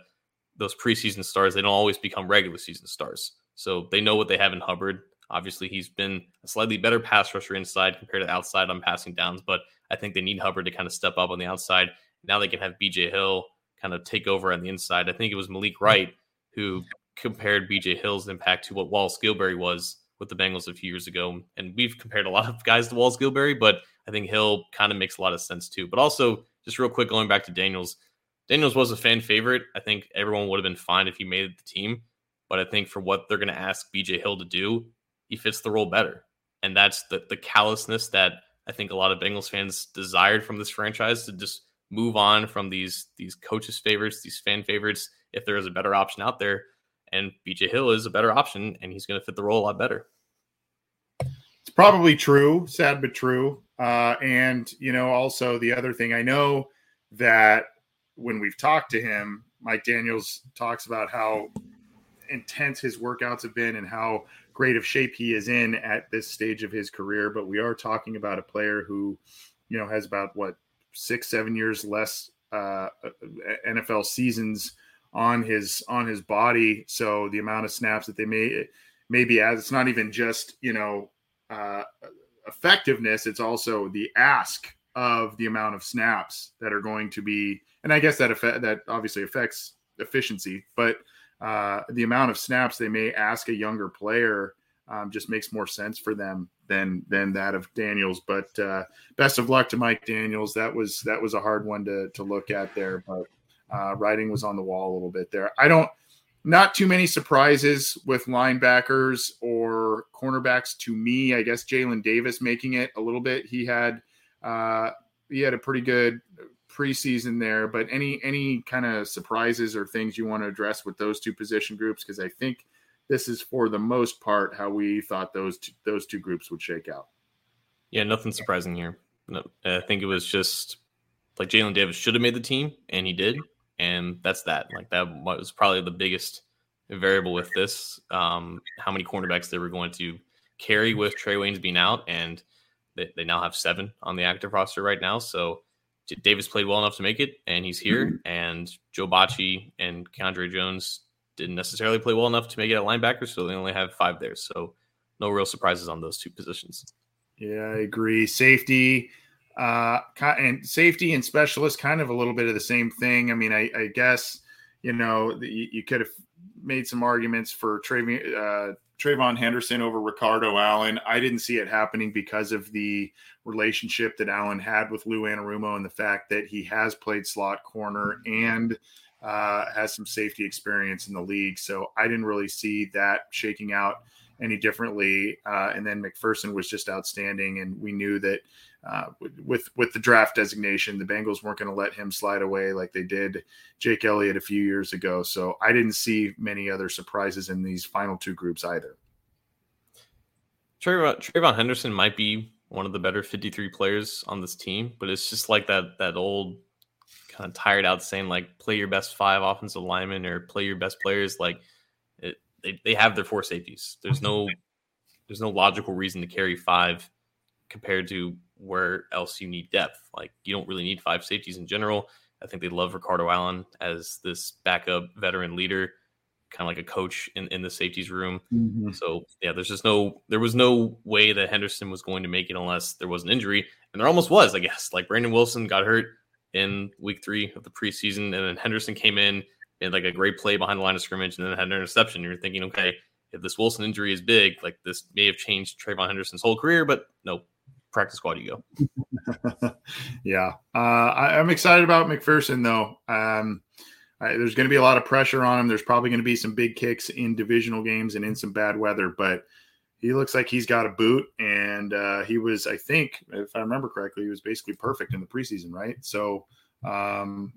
those preseason stars, they don't always become regular season stars. So they know what they have in Hubbard. Obviously, he's been a slightly better pass rusher inside compared to outside on passing downs, but I think they need Hubbard to kind of step up on the outside. Now they can have BJ Hill kind of take over on the inside. I think it was Malik Wright who compared BJ Hill's impact to what Wallace Gilberry was with the Bengals a few years ago. And we've compared a lot of guys to Wallace Gilberry, but I think Hill kind of makes a lot of sense too. But also, just real quick, going back to Daniels, Daniels was a fan favorite. I think everyone would have been fine if he made the team. But I think for what they're going to ask BJ Hill to do, he fits the role better. And that's the, the callousness that I think a lot of Bengals fans desired from this franchise to just move on from these these coaches' favorites, these fan favorites, if there is a better option out there. And BJ Hill is a better option, and he's going to fit the role a lot better. It's probably true, sad but true. Uh, and you know, also the other thing I know that when we've talked to him, Mike Daniels talks about how intense his workouts have been and how great of shape he is in at this stage of his career. But we are talking about a player who, you know, has about what six, seven years less uh, NFL seasons on his on his body. So the amount of snaps that they may maybe as it's not even just you know uh, effectiveness; it's also the ask of the amount of snaps that are going to be. And I guess that effect that obviously affects efficiency, but uh, the amount of snaps they may ask a younger player um, just makes more sense for them than than that of Daniels. But uh, best of luck to Mike Daniels. That was that was a hard one to to look at there, but uh, writing was on the wall a little bit there. I don't, not too many surprises with linebackers or cornerbacks to me. I guess Jalen Davis making it a little bit. He had, uh, he had a pretty good preseason there, but any any kind of surprises or things you want to address with those two position groups? Because I think this is for the most part how we thought those two, those two groups would shake out. Yeah, nothing surprising here. No, I think it was just like Jalen Davis should have made the team, and he did and that's that. Like that was probably the biggest variable with this. Um, how many cornerbacks they were going to carry with Trae Waynes being out, and they, they now have seven on the active roster right now. So Davis played well enough to make it, and he's here. Mm-hmm. And Joe Bachie and Keandre Jones didn't necessarily play well enough to make it at linebacker, so they only have five there. So no real surprises on those two positions. Yeah, I agree. Safety, uh, and safety and specialist, kind of a little bit of the same thing. I mean, I, I guess you know you, you could have made some arguments for Trav- uh, Trayvon Henderson over Ricardo Allen. I didn't see it happening because of the relationship that Allen had with Lou Anarumo and the fact that he has played slot corner and uh, has some safety experience in the league. So I didn't really see that shaking out any differently. Uh, and then McPherson was just outstanding, and we knew that uh, with with the draft designation, the Bengals weren't going to let him slide away like they did Jake Elliott a few years ago. So I didn't see many other surprises in these final two groups either. Trayvon, Trayvon Henderson might be one of the better 53 players on this team, but it's just like that that old kind of tired out saying like play your best five offensive linemen or play your best players. Like it, they, they have their four safeties. There's no there's no logical reason to carry five compared to where else you need depth. Like you don't really need five safeties in general. I think they love Ricardo Allen as this backup veteran leader, kind of like a coach in, in the safeties room. Mm-hmm. So yeah, there's just no there was no way that Henderson was going to make it unless there was an injury. And there almost was, I guess. Like Brandon Wilson got hurt in week three of the preseason, and then Henderson came in and like a great play behind the line of scrimmage and then had an interception. You're thinking, okay, if this Wilson injury is big, like this may have changed Trayvon Henderson's whole career, but no, practice squad you go. [laughs] yeah. Uh, I, am excited about McPherson, though. Um, I, there's going to be a lot of pressure on him. There's probably going to be some big kicks in divisional games and in some bad weather, but he looks like he's got a boot. And uh, he was, I think, if I remember correctly, he was basically perfect in the preseason, right? So um,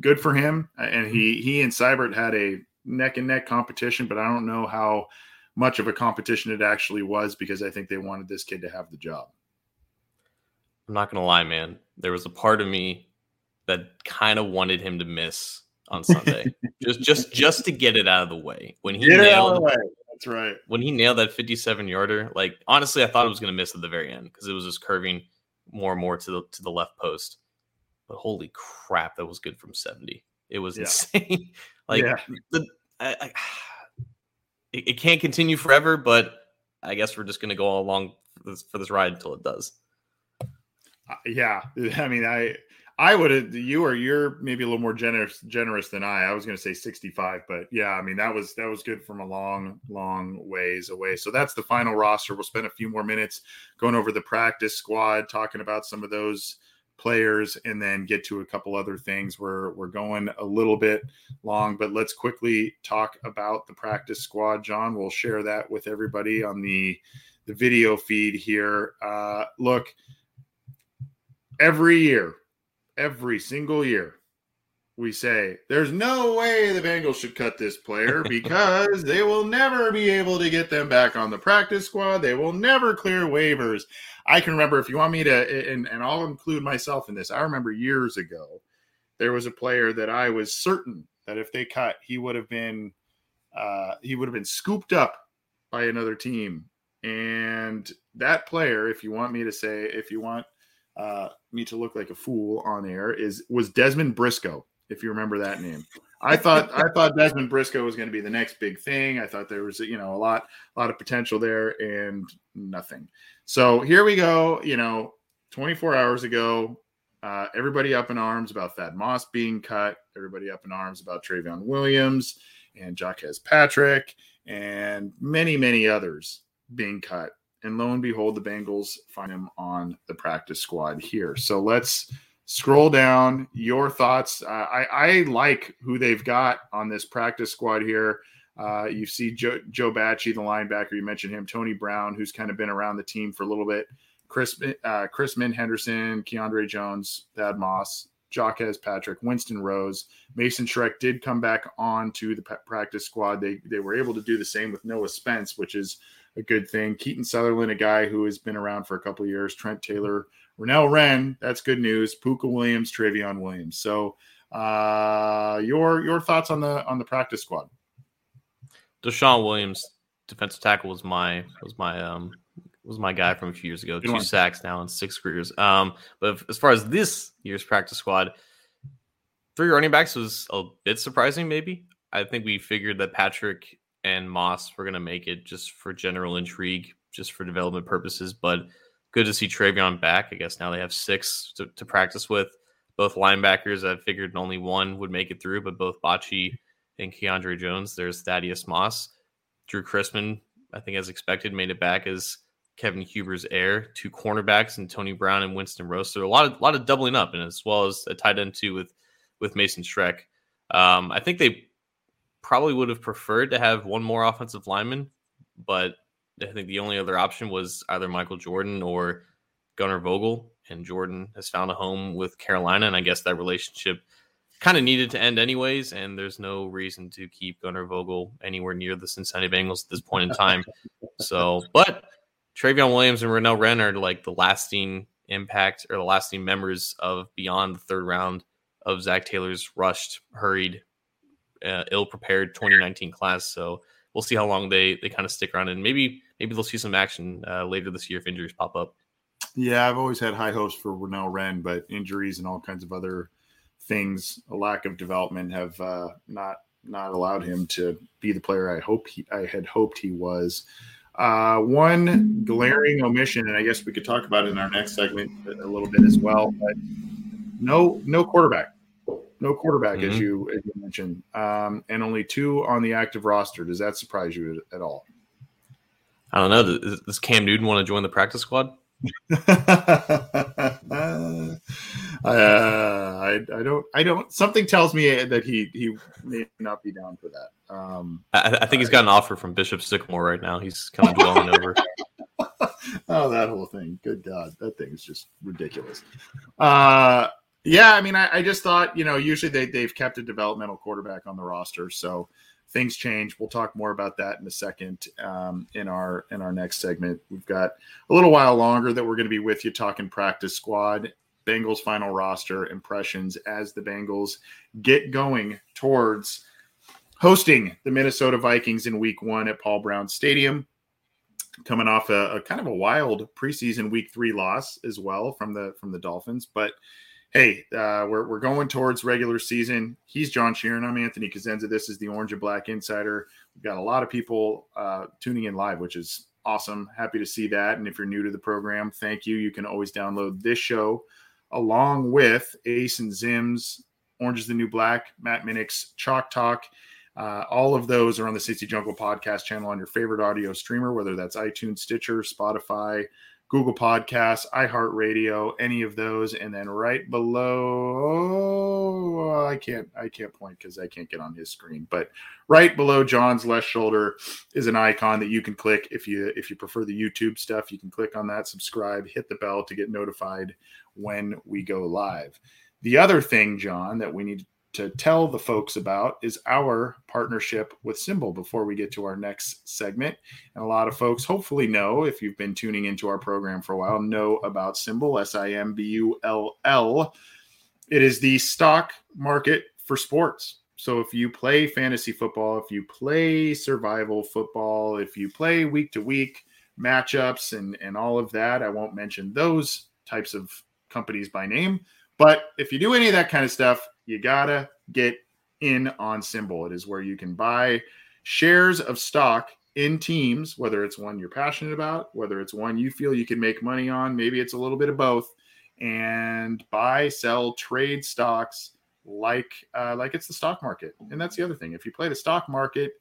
good for him. And he he and Seibert had a neck and neck competition, but I don't know how much of a competition it actually was because I think they wanted this kid to have the job. I'm not gonna lie, man. There was a part of me that kind of wanted him to miss on [laughs] Sunday, just just just to get it out of the way. When he get nailed, that's right. When he nailed that 57 yarder, like honestly, I thought it was gonna miss at the very end because it was just curving more and more to the to the left post. But holy crap, that was good from 70. It was yeah. insane. [laughs] like yeah. the, I, I, it, it, can't continue forever, but I guess we're just gonna go all along for this, for this ride until it does. Yeah, [laughs] I mean, I I would have you or you're maybe a little more generous generous than I. I was going to say 65, but yeah, I mean that was that was good from a long long ways away. So that's the final roster. We'll spend a few more minutes going over the practice squad, talking about some of those players, and then get to a couple other things. We're we're going a little bit long, but let's quickly talk about the practice squad. John, we'll share that with everybody on the the video feed here. Uh, look every year, every single year, we say there's no way the Bengals should cut this player [laughs] because they will never be able to get them back on the practice squad. They will never clear waivers. I can remember if you want me to, and, and I'll include myself in this. I remember years ago, there was a player that I was certain that if they cut, he would have been, uh, he would have been scooped up by another team. And that player, if you want me to say, if you want uh, me to look like a fool on air is was Dezmon Briscoe. If you remember that name, I thought I thought [laughs] Dezmon Briscoe was going to be the next big thing. I thought there was you know a lot a lot of potential there and nothing. So here we go. You know, 24 hours ago, uh, everybody up in arms about Thad Moss being cut. Everybody up in arms about Trayveon Williams and Jacques Patrick and many many others being cut and lo and behold, the Bengals find him on the practice squad here. So let's scroll down. Your thoughts? Uh, I, I like who they've got on this practice squad here. Uh, you see Joe, Joe Bachie, the linebacker. You mentioned him. Tony Brown, who's kind of been around the team for a little bit. Chris uh, Chris Min Henderson, Keandre Jones, Thad Moss, Jacques Patrick, Winston Rose, Mason Schreck did come back on to the practice squad. They they were able to do the same with Noah Spence, which is a good thing. Keaton Sutherland, a guy who has been around for a couple years. Trent Taylor, Renell Wren, that's good news. Pooka Williams, Trayveon Williams. So, uh, your your thoughts on the on the practice squad? Deshaun Williams, defensive tackle, was my was my um was my guy from a few years ago. Good Two one. sacks now in six careers. Um, but as far as this year's practice squad, three running backs was a bit surprising. Maybe I think we figured that Patrick and Moss were going to make it just for general intrigue, just for development purposes. But good to see Trayveon back. I guess now they have six to, to practice with. Both linebackers, I figured only one would make it through, but both Bachie and Keandre Jones. There's Thaddeus Moss. Drue Chrisman, I think as expected, made it back as Kevin Huber's heir. Two cornerbacks and Tony Brown and Winston Roster. A lot of lot of doubling up, and as well as a tight end too with with Mason Schreck. Um, I think they probably would have preferred to have one more offensive lineman, but I think the only other option was either Michael Jordan or Gunnar Vogel. And Jordan has found a home with Carolina, and I guess that relationship kind of needed to end anyways. And there's no reason to keep Gunnar Vogel anywhere near the Cincinnati Bengals at this point in time. [laughs] so, but Trayveon Williams and Renell Wren are like the lasting impact or the lasting members of beyond the third round of Zac Taylor's rushed, hurried, uh, ill-prepared 2019 class. So we'll see how long they they kind of stick around, and maybe maybe they'll see some action uh, later this year if injuries pop up. Yeah, I've always had high hopes for Renell Wren, but injuries and all kinds of other things, a lack of development, have uh, not not allowed him to be the player I hope he I had hoped he was. Uh, one glaring omission, and I guess we could talk about it in our next segment a little bit as well. But no, no quarterback, no quarterback, mm-hmm. as you as you mentioned, um, and only two on the active roster. Does that surprise you at all? I don't know. Does, does Cam Newton want to join the practice squad? [laughs] uh, I, I don't I don't something tells me that he he may not be down for that. Um, I, I think he's got an offer from Bishop Sycamore right now. He's kind of dwelling over. [laughs] oh, that whole thing! Good God, that thing is just ridiculous. Uh, yeah, I mean, I, I just thought you know usually they they've kept a developmental quarterback on the roster, so things change. We'll talk more about that in a second um, in our in our next segment. We've got a little while longer that we're going to be with you talking practice squad, Bengals final roster impressions as the Bengals get going towards hosting the Minnesota Vikings in Week One at Paul Brown Stadium. Coming off a, a kind of a wild preseason Week Three loss as well from the from the Dolphins, but hey, uh, we're, we're going towards regular season. He's John Sheeran. I'm Anthony Cosenza. This is the Orange and Black Insider. We've got a lot of people uh, tuning in live, which is awesome. Happy to see that. And if you're new to the program, thank you. You can always download this show along with Ace and Zims, Orange is the New Black, Matt Minich's Chalk Talk. Uh, all of those are on the Cincy Jungle podcast channel on your favorite audio streamer, whether that's iTunes, Stitcher, Spotify, Google Podcasts, iHeartRadio, any of those, and then right below, oh, I can't I can't point because I can't get on his screen, but right below John's left shoulder is an icon that you can click if you if you prefer the YouTube stuff. You can click on that, subscribe, hit the bell to get notified when we go live. The other thing, John, that we need to tell the folks about is our partnership with SimBull before we get to our next segment. And a lot of folks hopefully know, if you've been tuning into our program for a while, know about SimBull, S I M B U L L. It is the stock market for sports. So if you play fantasy football, if you play survival football, if you play week to week matchups and, and all of that, I won't mention those types of companies by name. But if you do any of that kind of stuff, you gotta get in on SimBull. It is where you can buy shares of stock in teams, whether it's one you're passionate about, whether it's one you feel you can make money on, maybe it's a little bit of both, and buy, sell, trade stocks like uh, like it's the stock market. And that's the other thing. If you play the stock market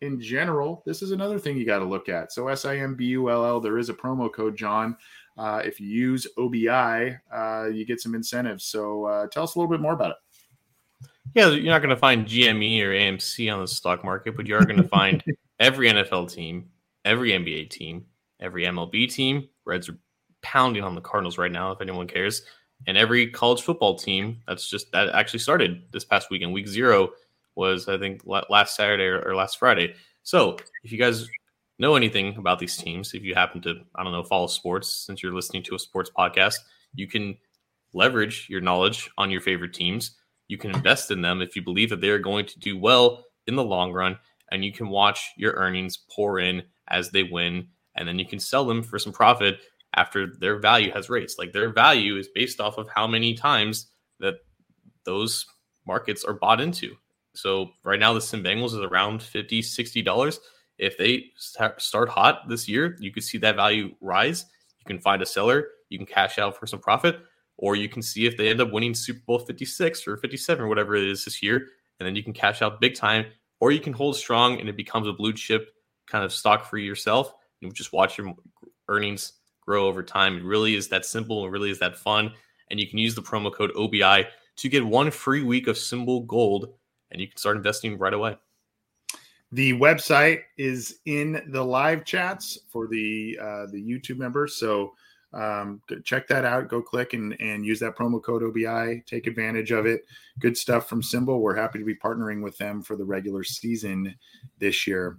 in general, this is another thing you got to look at. So S I M B U L L. There is a promo code John. Uh, if you use OBI, uh, you get some incentives. So uh, tell us a little bit more about it. Yeah, you're not going to find GME or AMC on the stock market, but you are going to find [laughs] every NFL team, every NBA team, every MLB team. Reds are pounding on the Cardinals right now, if anyone cares. And every college football team that's just that actually started this past weekend. Week zero was, I think, last Saturday or last Friday. So if you guys know anything about these teams, if you happen to, I don't know, follow sports since you're listening to a sports podcast, you can leverage your knowledge on your favorite teams you can invest in them if you believe that they are going to do well in the long run, and you can watch your earnings pour in as they win, and then you can sell them for some profit after their value has raised. Like their value is based off of how many times that those markets are bought into. So right now, the Sim Bengals is around 50 $60. If they start hot this year, you could see that value rise. You can find a seller, you can cash out for some profit or you can see if they end up winning Super Bowl 56 or 57 or whatever it is this year, and then you can cash out big time or you can hold strong and it becomes a blue chip kind of stock for yourself. You just watch your earnings grow over time. It really is that simple. It really is that fun. And you can use the promo code OBI to get one free week of SimBull Gold, and you can start investing right away. The website is in the live chats for the uh, the YouTube members. So um, check that out. Go click and, and use that promo code OBI. Take advantage of it. Good stuff from SimBull. We're happy to be partnering with them for the regular season this year.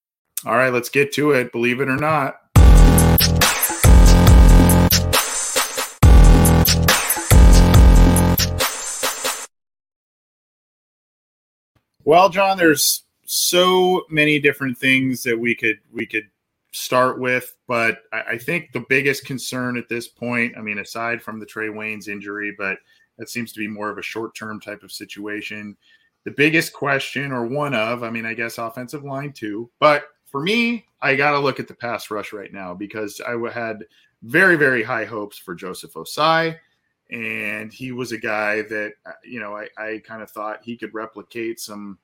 All right, let's get to it. Believe it or not. Well, John, there's so many different things that we could we could start with, but I, I, think the biggest concern at this point, I mean, aside from the Trae Waynes injury, but that seems to be more of a short term type of situation. The biggest question, or one of, I mean, I guess offensive line too, but for me, I got to look at the pass rush right now because I had very, very high hopes for Joseph Ossai. And he was a guy that, uh, you know, I, I kind of thought he could replicate some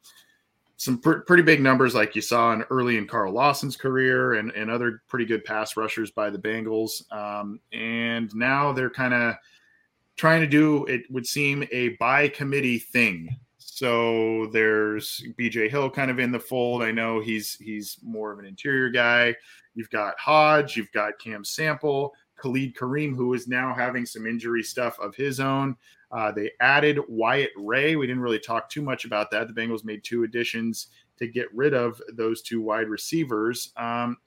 some pr- pretty big numbers like you saw in early in Carl Lawson's career and, and other pretty good pass rushers by the Bengals. Um, and now they're kind of trying to do, it would seem, a by committee thing so there's BJ Hill kind of in the fold. I know he's he's more of an interior guy. You've got Hodge, you've got Cam Sample, Khalid Kareem, who is now having some injury stuff of his own. Uh, they added Wyatt Ray. We didn't really talk too much about that. The Bengals made two additions to get rid of those two wide receivers. Um,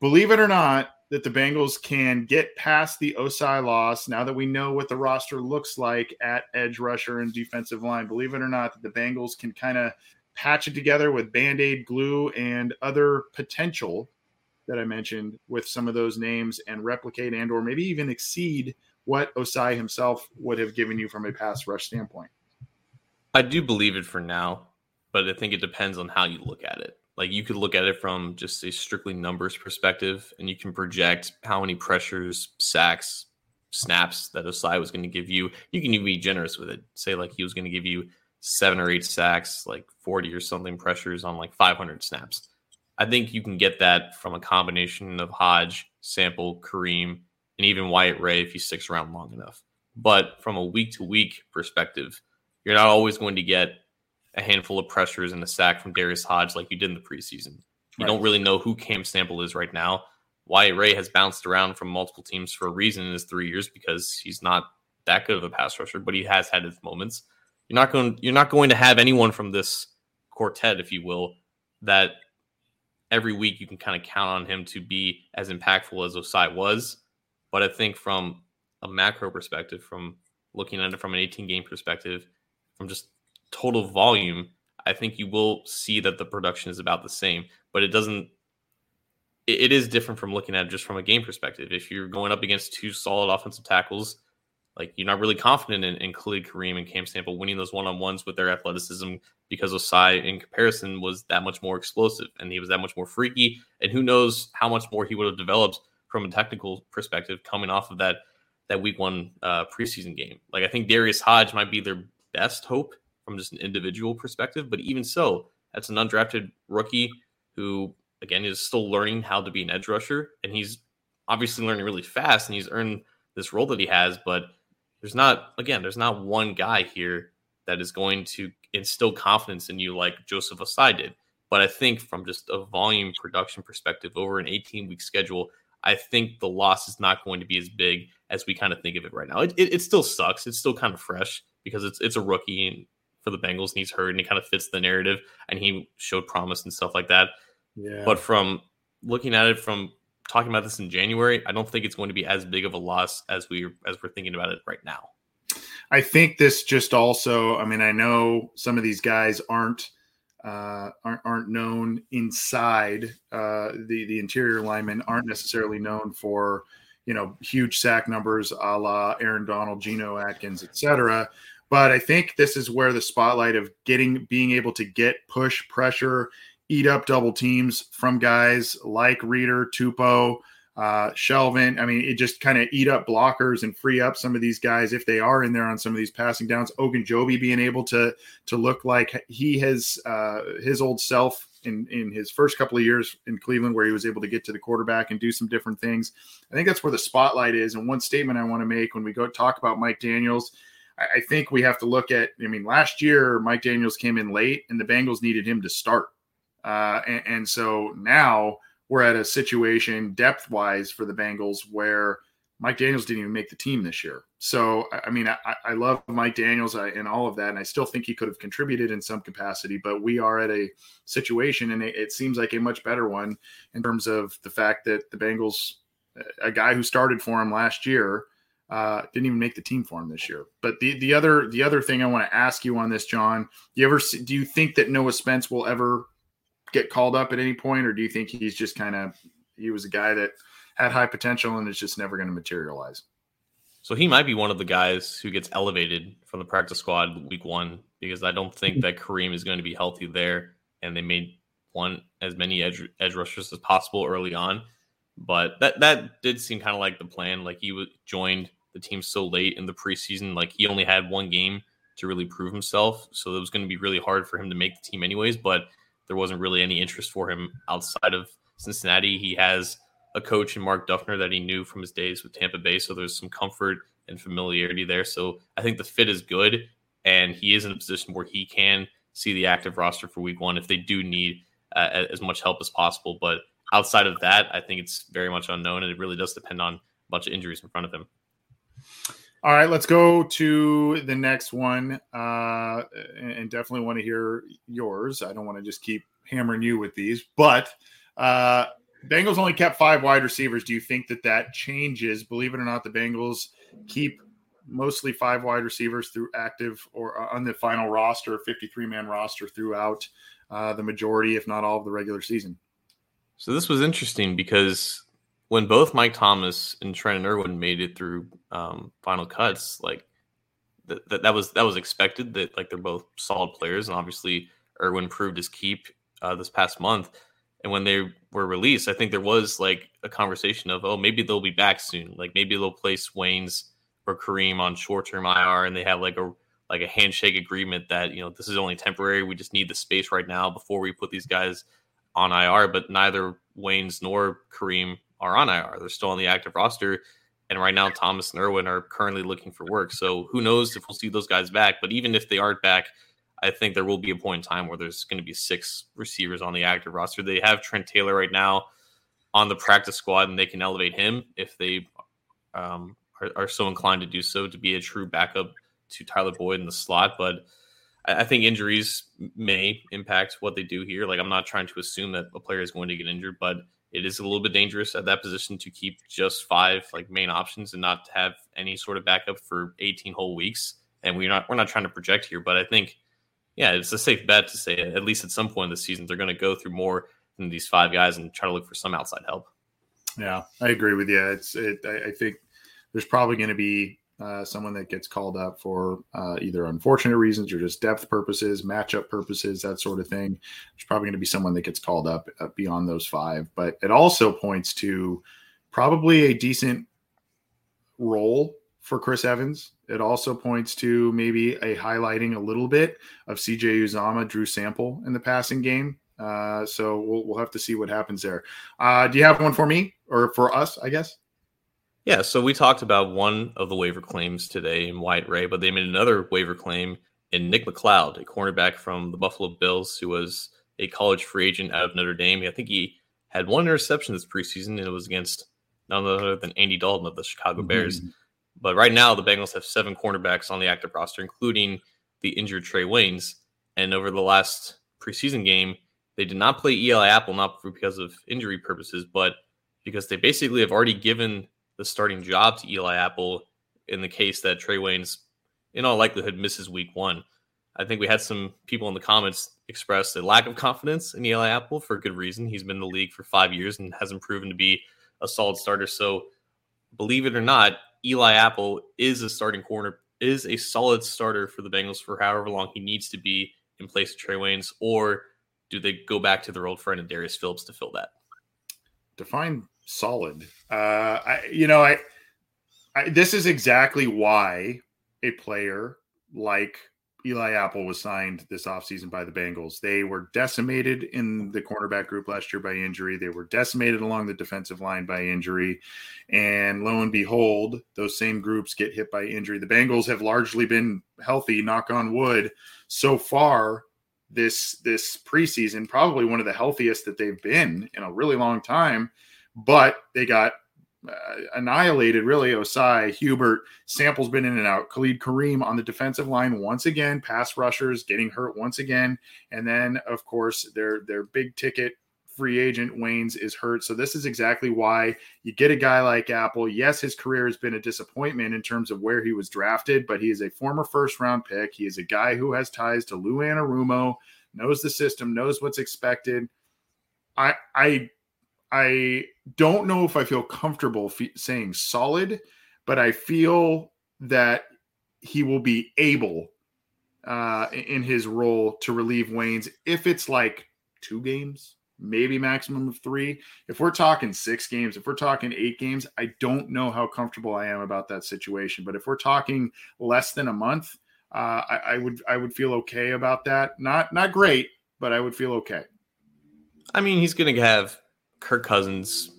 believe it or not, that the Bengals can get past the Ossai loss now that we know what the roster looks like at edge rusher and defensive line. Believe it or not, that the Bengals can kind of patch it together with band aid glue and other potential that I mentioned with some of those names and replicate and or maybe even exceed what Ossai himself would have given you from a pass rush standpoint. I do believe it for now, but I think it depends on how you look at it. Like you could look at it from just a strictly numbers perspective, and you can project how many pressures, sacks, snaps that Ossai was going to give you. You can even be generous with it. Say like he was going to give you seven or eight sacks, like 40 or something pressures on like 500 snaps. I think you can get that from a combination of Hodge, Sample, Kareem, and even Wyatt Ray if he sticks around long enough. But from a week to week perspective, you're not always going to get a handful of pressures and a sack from Darius Hodge like you did in the preseason. You right. don't really know who Cam Sample is right now. Wyatt Ray has bounced around from multiple teams for a reason in his three years because he's not that good of a pass rusher, but he has had his moments. You're not going you're not going to have anyone from this quartet, if you will, that every week you can kind of count on him to be as impactful as Ossai was. But I think from a macro perspective, from looking at it from an 18 game perspective, from just total volume, I think you will see that the production is about the same, but it doesn't. It, it is different from looking at it just from a game perspective. If you're going up against two solid offensive tackles, like you're not really confident in, in Khalid Kareem and Cam Sample winning those one on ones with their athleticism because Ossai, in comparison, was that much more explosive and he was that much more freaky. And who knows how much more he would have developed from a technical perspective coming off of that that week one uh, preseason game. Like I think Darius Hodge might be their best hope from just an individual perspective. But even so, that's an undrafted rookie who, again, is still learning how to be an edge rusher. And he's obviously learning really fast and he's earned this role that he has. But there's not, again, there's not one guy here that is going to instill confidence in you like Joseph Ossai did. But I think from just a volume production perspective over an 18 week schedule, I think the loss is not going to be as big as we kind of think of it right now. It, it, it still sucks. It's still kind of fresh because it's it's a rookie and for the Bengals and he's hurt and he kind of fits the narrative and he showed promise and stuff like that. Yeah. But from looking at it from talking about this in January, I don't think it's going to be as big of a loss as we as we're thinking about it right now. I think this just also, I mean, I know some of these guys aren't uh, aren't, aren't known inside uh, the the interior linemen aren't necessarily known for you know huge sack numbers a la Aaron Donald, Geno Atkins, etc. But I think this is where the spotlight of getting being able to get push pressure, eat up double teams from guys like Reader, Tupou, uh, Shelvin. I mean, it just kind of eat up blockers and free up some of these guys if they are in there on some of these passing downs. Ogunjobi being able to to look like he has uh, his old self in in his first couple of years in Cleveland, where he was able to get to the quarterback and do some different things. I think that's where the spotlight is. And one statement I want to make when we go talk about Mike Daniels. I think we have to look at. I mean, last year Mike Daniels came in late, and the Bengals needed him to start, uh, and, and so now we're at a situation depth wise for the Bengals where Mike Daniels didn't even make the team this year. So, I mean, I, I love Mike Daniels and all of that. And I still think he could have contributed in some capacity, but we are at a situation and it, it seems like a much better one in terms of the fact that the Bengals, a guy who started for him last year, uh, didn't even make the team for him this year. But the the other the other thing I want to ask you on this, John, do you ever do you think that Noah Spence will ever get called up at any point, or do you think he's just kind of he was a guy that had high potential and is just never going to materialize? So he might be one of the guys who gets elevated from the practice squad week one because I don't think that Kareem is going to be healthy there, and they made want as many edge edge rushers as possible early on. But that that did seem kind of like the plan. Like he was joined the team so late in the preseason, like he only had one game to really prove himself, so it was going to be really hard for him to make the team anyways. But there wasn't really any interest for him outside of Cincinnati. He has a coach in Mark Duffner that he knew from his days with Tampa Bay, so there's some comfort and familiarity there. So I think the fit is good, and he is in a position where he can see the active roster for Week One if they do need uh, as much help as possible. But outside of that, I think it's very much unknown, and it really does depend on a bunch of injuries in front of him. All right, let's go to the next one, uh, and definitely want to hear yours. I don't want to just keep hammering you with these, but uh, Bengals only kept five wide receivers. Do you think that that changes? Believe it or not, the Bengals keep mostly five wide receivers through active or uh, on the final roster, 53 man roster throughout uh, the majority, if not all, of the regular season. So this was interesting because when both Mike Thomas and Trent Irwin made it through um, final cuts, like that, that, was that was expected that like they're both solid players, and obviously Irwin proved his keep uh, this past month. And when they were released, I think there was like a conversation of, oh, maybe they'll be back soon. Like maybe they'll place Waynes or Kareem on short term IR, and they have like a like a handshake agreement that you know this is only temporary. We just need the space right now before we put these guys on IR. But neither Waynes nor Kareem are on IR. They're still on the active roster. And right now, Thomas and Irwin are currently looking for work. So who knows if we'll see those guys back. But even if they aren't back, I think there will be a point in time where there's going to be six receivers on the active roster. They have Trent Taylor right now on the practice squad, and they can elevate him if they um, are, are, so inclined to do so to be a true backup to Tyler Boyd in the slot. But I, I think injuries may impact what they do here. Like I'm not trying to assume that a player is going to get injured, but it is a little bit dangerous at that position to keep just five like main options and not have any sort of backup for 18 whole weeks. And we're not we're not trying to project here, but I think yeah, it's a safe bet to say at least at some point in the season they're going to go through more than these five guys and try to look for some outside help. Yeah, I agree with you. It's it. I, I think there's probably going to be uh, someone that gets called up for uh, either unfortunate reasons or just depth purposes, matchup purposes, that sort of thing. There's probably going to be someone that gets called up uh, beyond those five. But it also points to probably a decent role for Chris Evans. It also points to maybe a highlighting a little bit of CJ Uzomah, Drew Sample in the passing game. Uh, so we'll, we'll have to see what happens there. Uh, do you have one for me or for us, I guess? Yeah, so we talked about one of the waiver claims today in Wyatt Ray, but they made another waiver claim in Nick McCloud, a cornerback from the Buffalo Bills, who was a college free agent out of Notre Dame. I think he had one interception this preseason, and it was against none other than Andy Dalton of the Chicago mm-hmm. Bears. But right now, the Bengals have seven cornerbacks on the active roster, including the injured Trae Waynes. And over the last preseason game, they did not play Eli Apple, not because of injury purposes, but because they basically have already given the starting job to Eli Apple in the case that Trae Waynes, in all likelihood, misses week one. I think we had some people in the comments express a lack of confidence in Eli Apple for good reason. He's been in the league for five years and hasn't proven to be a solid starter. So, believe it or not, Eli Apple is a starting corner, is a solid starter for the Bengals for however long he needs to be in place of Trae Waynes, or do they go back to their old friend and Darius Phillips to fill that? Define solid. Uh, I, you know, I, I, this is exactly why a player like Eli Apple was signed this offseason by the Bengals. They were decimated in the cornerback group last year by injury. They were decimated along the defensive line by injury. And lo and behold, those same groups get hit by injury. The Bengals have largely been healthy, knock on wood, so far this this preseason, probably one of the healthiest that they've been in a really long time. But they got uh, annihilated, really. Ossai, Hubbard, Sample's been in and out. Khalid Kareem on the defensive line once again. Pass rushers getting hurt once again, and then of course their their big ticket free agent Waynes is hurt. So this is exactly why you get a guy like Apple. Yes, his career has been a disappointment in terms of where he was drafted, but he is a former first round pick. He is a guy who has ties to Lou Anarumo, knows the system, knows what's expected. I I I don't know if I feel comfortable f- saying solid, but I feel that he will be able uh, in his role to relieve Waynes if it's like two games, maybe maximum of three. If we're talking six games, if we're talking eight games, I don't know how comfortable I am about that situation. But if we're talking less than a month, uh, I, I would I would feel okay about that. Not not great, but I would feel okay. I mean, he's going to have Kirk Cousins,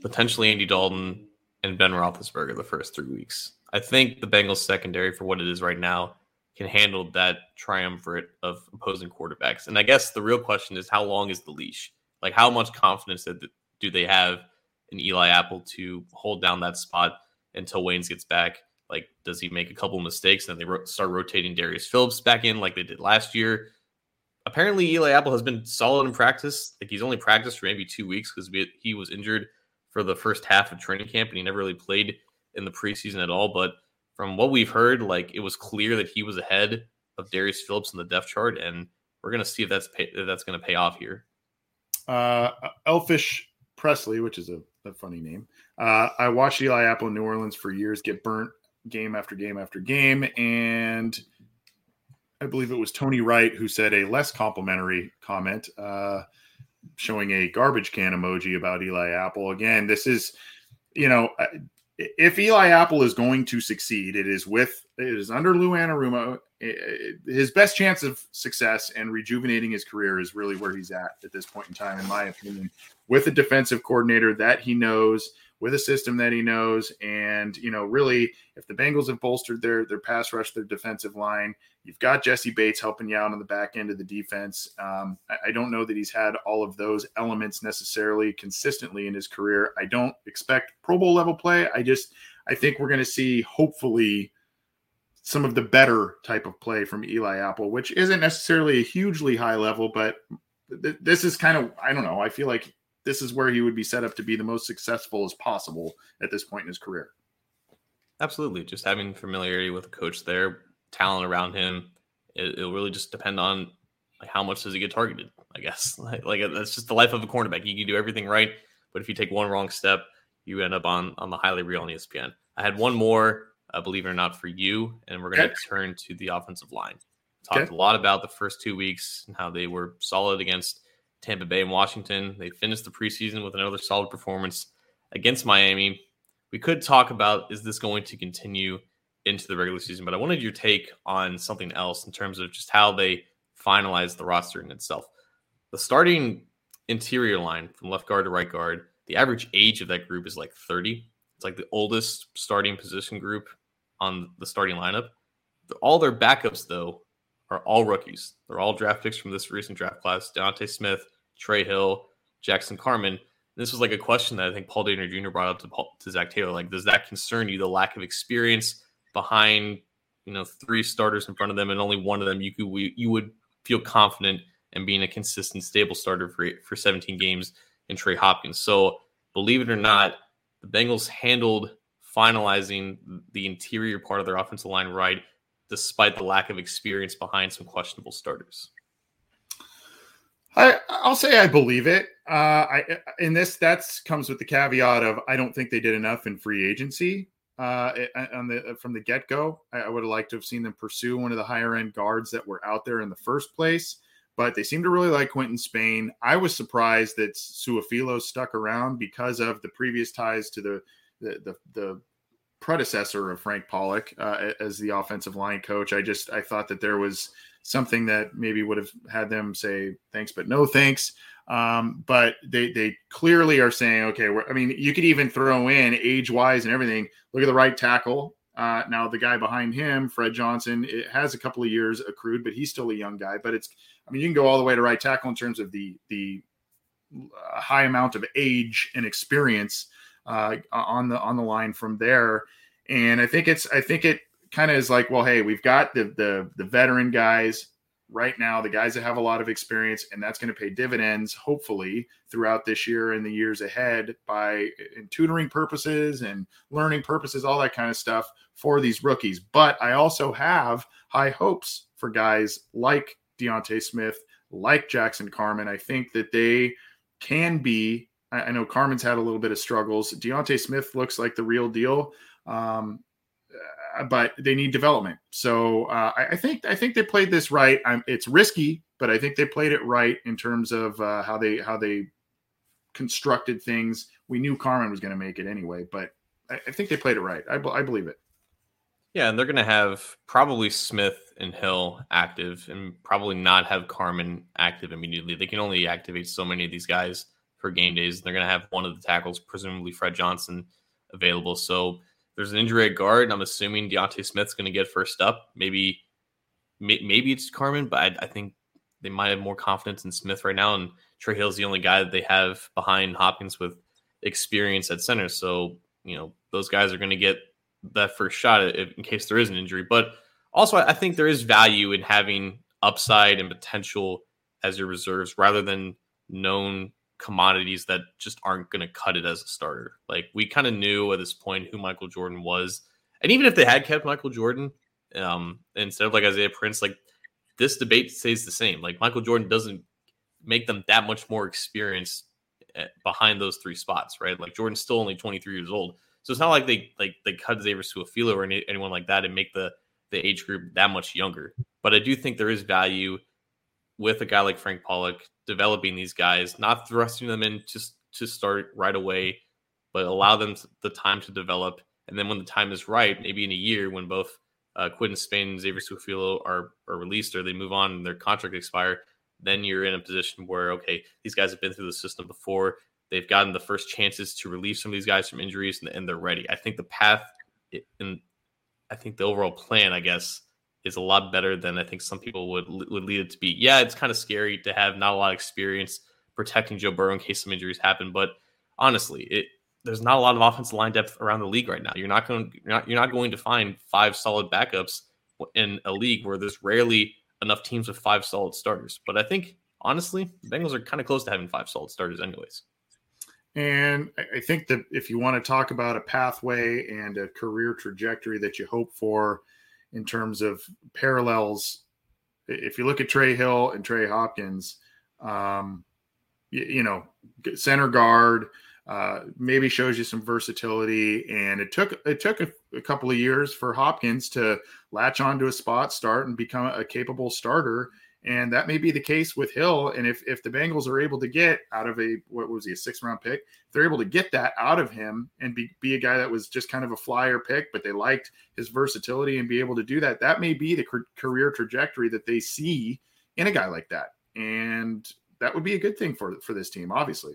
potentially Andy Dalton, and Ben Roethlisberger the first three weeks. I think the Bengals secondary, for what it is right now, can handle that triumvirate of opposing quarterbacks. And I guess the real question is how long is the leash? Like, how much confidence do they have in Eli Apple to hold down that spot until Waynes gets back? Like, does he make a couple mistakes and then they start rotating Darius Phillips back in like they did last year? Apparently Eli Apple has been solid in practice. Like he's only practiced for maybe two weeks because he was injured for the first half of training camp and he never really played in the preseason at all. But from what we've heard, like it was clear that he was ahead of Darius Phillips in the depth chart, and we're gonna see if that's pay, if that's gonna pay off here. Uh, Elfish Presley, which is a, a funny name. Uh, I watched Eli Apple in New Orleans for years get burnt game after game after game, and I believe it was Tony Wright who said a less complimentary comment, uh, showing a garbage can emoji about Eli Apple. Again, this is, you know, if Eli Apple is going to succeed, it is with it is under Lou Anarumo. His best chance of success and rejuvenating his career is really where he's at at this point in time, in my opinion, with a defensive coordinator that he knows with a system that he knows. And, you know, really, if the Bengals have bolstered their their pass rush, their defensive line, you've got Jessie Bates helping you out on the back end of the defense. Um, I, I, don't know that he's had all of those elements necessarily consistently in his career. I don't expect Pro Bowl level play. I just I think we're going to see hopefully some of the better type of play from Eli Apple, which isn't necessarily a hugely high level, but th- this is kind of I don't know. I feel like this is where he would be set up to be the most successful as possible at this point in his career. Absolutely. Just having familiarity with a coach there, talent around him, it, will really just depend on like how much does he get targeted, I guess. [laughs] Like, like that's just the life of a cornerback. You can do everything right, but if you take one wrong step, you end up on on the highly real on ESPN. I had one more, uh, believe it or not, for you, and we're going to okay. turn to the offensive line. Talked okay. a lot about the first two weeks and how they were solid against Tampa Bay and Washington. They finished the preseason with another solid performance against Miami. We could talk about is this going to continue into the regular season, but I wanted your take on something else in terms of just how they finalized the roster in itself. The starting interior line from left guard to right guard, the average age of that group is like 30. It's like the oldest starting position group on the starting lineup. All their backups, though, are all rookies. They're all draft picks from this recent draft class. D'Ante Smith, Trey Hill, Jackson Carman. This was like a question that I think Paul Dehner Jr. brought up to, Paul, to Zac Taylor. Like, does that concern you? The lack of experience behind, you know, three starters in front of them, and only one of them you could you would feel confident in being a consistent, stable starter for for 17 games in Trey Hopkins. So, believe it or not, the Bengals handled finalizing the interior part of their offensive line right despite the lack of experience behind some questionable starters. I, I'll say I believe it. Uh, I in this that's comes with the caveat of I don't think they did enough in free agency uh, on the from the get go. I, I would have liked to have seen them pursue one of the higher end guards that were out there in the first place, but they seem to really like Quentin Spain. I was surprised that Su'a-Filo stuck around because of the previous ties to the the the, the predecessor of Frank Pollack uh, as the offensive line coach. I just I thought that there was something that maybe would have had them say thanks but no thanks. Um, but they they clearly are saying okay. I mean, you could even throw in age wise and everything. Look at the right tackle. Uh, now the guy behind him, Fred Johnson, it has a couple of years accrued, but he's still a young guy. But it's I mean, you can go all the way to right tackle in terms of the the uh, high amount of age and experience uh, on the on the line from there. And I think it's I think it kind of is like, well, hey, we've got the the the veteran guys right now, the guys that have a lot of experience, and that's going to pay dividends, hopefully, throughout this year and the years ahead by in tutoring purposes and learning purposes, all that kind of stuff for these rookies. But I also have high hopes for guys like D'Ante Smith, like Jackson Carman. I think that they can be. I know Carman's had a little bit of struggles. D'Ante Smith looks like the real deal. Um, but they need development. So uh, I, I, think I think they played this right. I'm, it's risky, but I think they played it right in terms of uh, how they how they constructed things. We knew Carman was going to make it anyway, but I, I, think they played it right. I, I believe it. Yeah, and they're going to have probably Smith and Hill active, and probably not have Carman active immediately. They can only activate so many of these guys for game days. They're going to have one of the tackles, presumably Fred Johnson, available. So there's an injury at guard, and I'm assuming D'Ante Smith's going to get first up. Maybe, may, maybe it's Carman, but I, I, think they might have more confidence in Smith right now. And Trey Hill's the only guy that they have behind Hopkins with experience at center. So you know those guys are going to get that first shot if, in case there is an injury. But also, I think there is value in having upside and potential as your reserves rather than known commodities that just aren't going to cut it as a starter. Like we kind of knew at this point who Michael Jordan was, and even if they had kept Michael Jordan um, instead of like Isaiah Prince, like this debate stays the same. Like Michael Jordan doesn't make them that much more experienced eh, behind those three spots, right? Like Jordan's still only 23 years old, so it's not like they like they cut Xavier Su'a-Filo or any, anyone like that and make the the age group that much younger. But I do think there is value with a guy like Frank Pollack developing these guys, not thrusting them in just to start right away, but allow them the time to develop. And then when the time is right, maybe in a year when both uh, Quinton Spain and Xavier Su'a-Filo are, are released or they move on and their contract expire, then you're in a position where, okay, these guys have been through the system before. They've gotten the first chances to release some of these guys from injuries and, and they're ready. I think the path and I think the overall plan, I guess, is a lot better than I think some people would would lead it to be. Yeah, it's kind of scary to have not a lot of experience protecting Joe Burrow in case some injuries happen, but honestly, it there's not a lot of offensive line depth around the league right now. You're not going you're not you're not going to find five solid backups in a league where there's rarely enough teams with five solid starters. But I think honestly, the Bengals are kind of close to having five solid starters anyways. And I think that if you want to talk about a pathway and a career trajectory that you hope for, in terms of parallels. If you look at Trey Hill and Trey Hopkins, um, you, you, know, center guard uh, maybe shows you some versatility. And it took it took a, a, couple of years for Hopkins to latch onto a spot start and become a capable starter. And that may be the case with Hill. And if if the Bengals are able to get out of a what was he a six round pick, if they're able to get that out of him and be, be a guy that was just kind of a flyer pick, but they liked his versatility and be able to do that, that may be the career trajectory that they see in a guy like that. And that would be a good thing for for this team, obviously.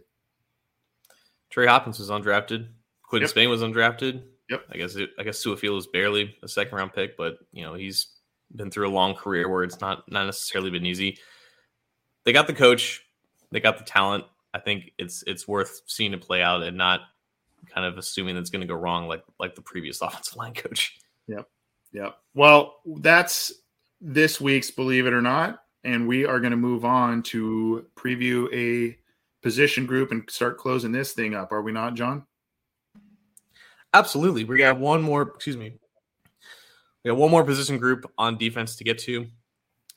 Trey Hopkins was undrafted. Quinton yep. Spain was undrafted. Yep. I guess it, I guess Su'a-Filo was barely a second round pick, but you know he's been through a long career where it's not not necessarily been easy. They got the coach, they got the talent. I think it's it's worth seeing it play out and not kind of assuming that's going to go wrong like like the previous [laughs] offensive line coach. Yep. Yep. Well, that's this week's believe it or not and we are going to move on to preview a position group and start closing this thing up. Are we not, John? Absolutely. We got one more, excuse me, We have one more position group on defense to get to,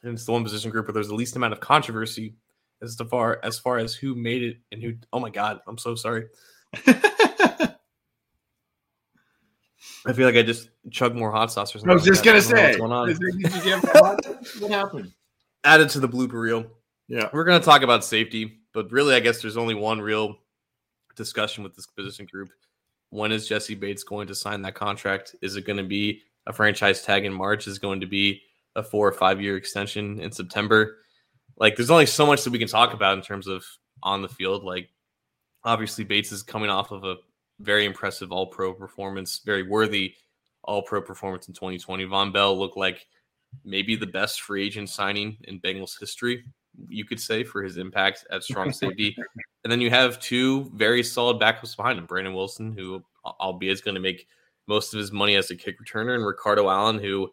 and it's the one position group where there's the least amount of controversy as far as far as who made it and who. Oh my god, I'm so sorry. [laughs] I feel like I just chugged more hot sauce or something. I was just gonna say, [laughs] what happened? Added to the blooper reel. Yeah, we're gonna talk about safety, but really, I guess there's only one real discussion with this position group. When is Jessie Bates going to sign that contract? Is it going to be a franchise tag in March? Is going to be a four or five year extension in September? Like, there's only so much that we can talk about in terms of on the field. Like, obviously, Bates is coming off of a very impressive All Pro performance, very worthy All Pro performance in 2020. Vonn Bell looked like maybe the best free agent signing in Bengals history, you could say, for his impact at strong [laughs] safety. and then you have two very solid backups behind him Brandon Wilson, who, albeit, is going to make most of his money as a kick returner, and Ricardo Allen, who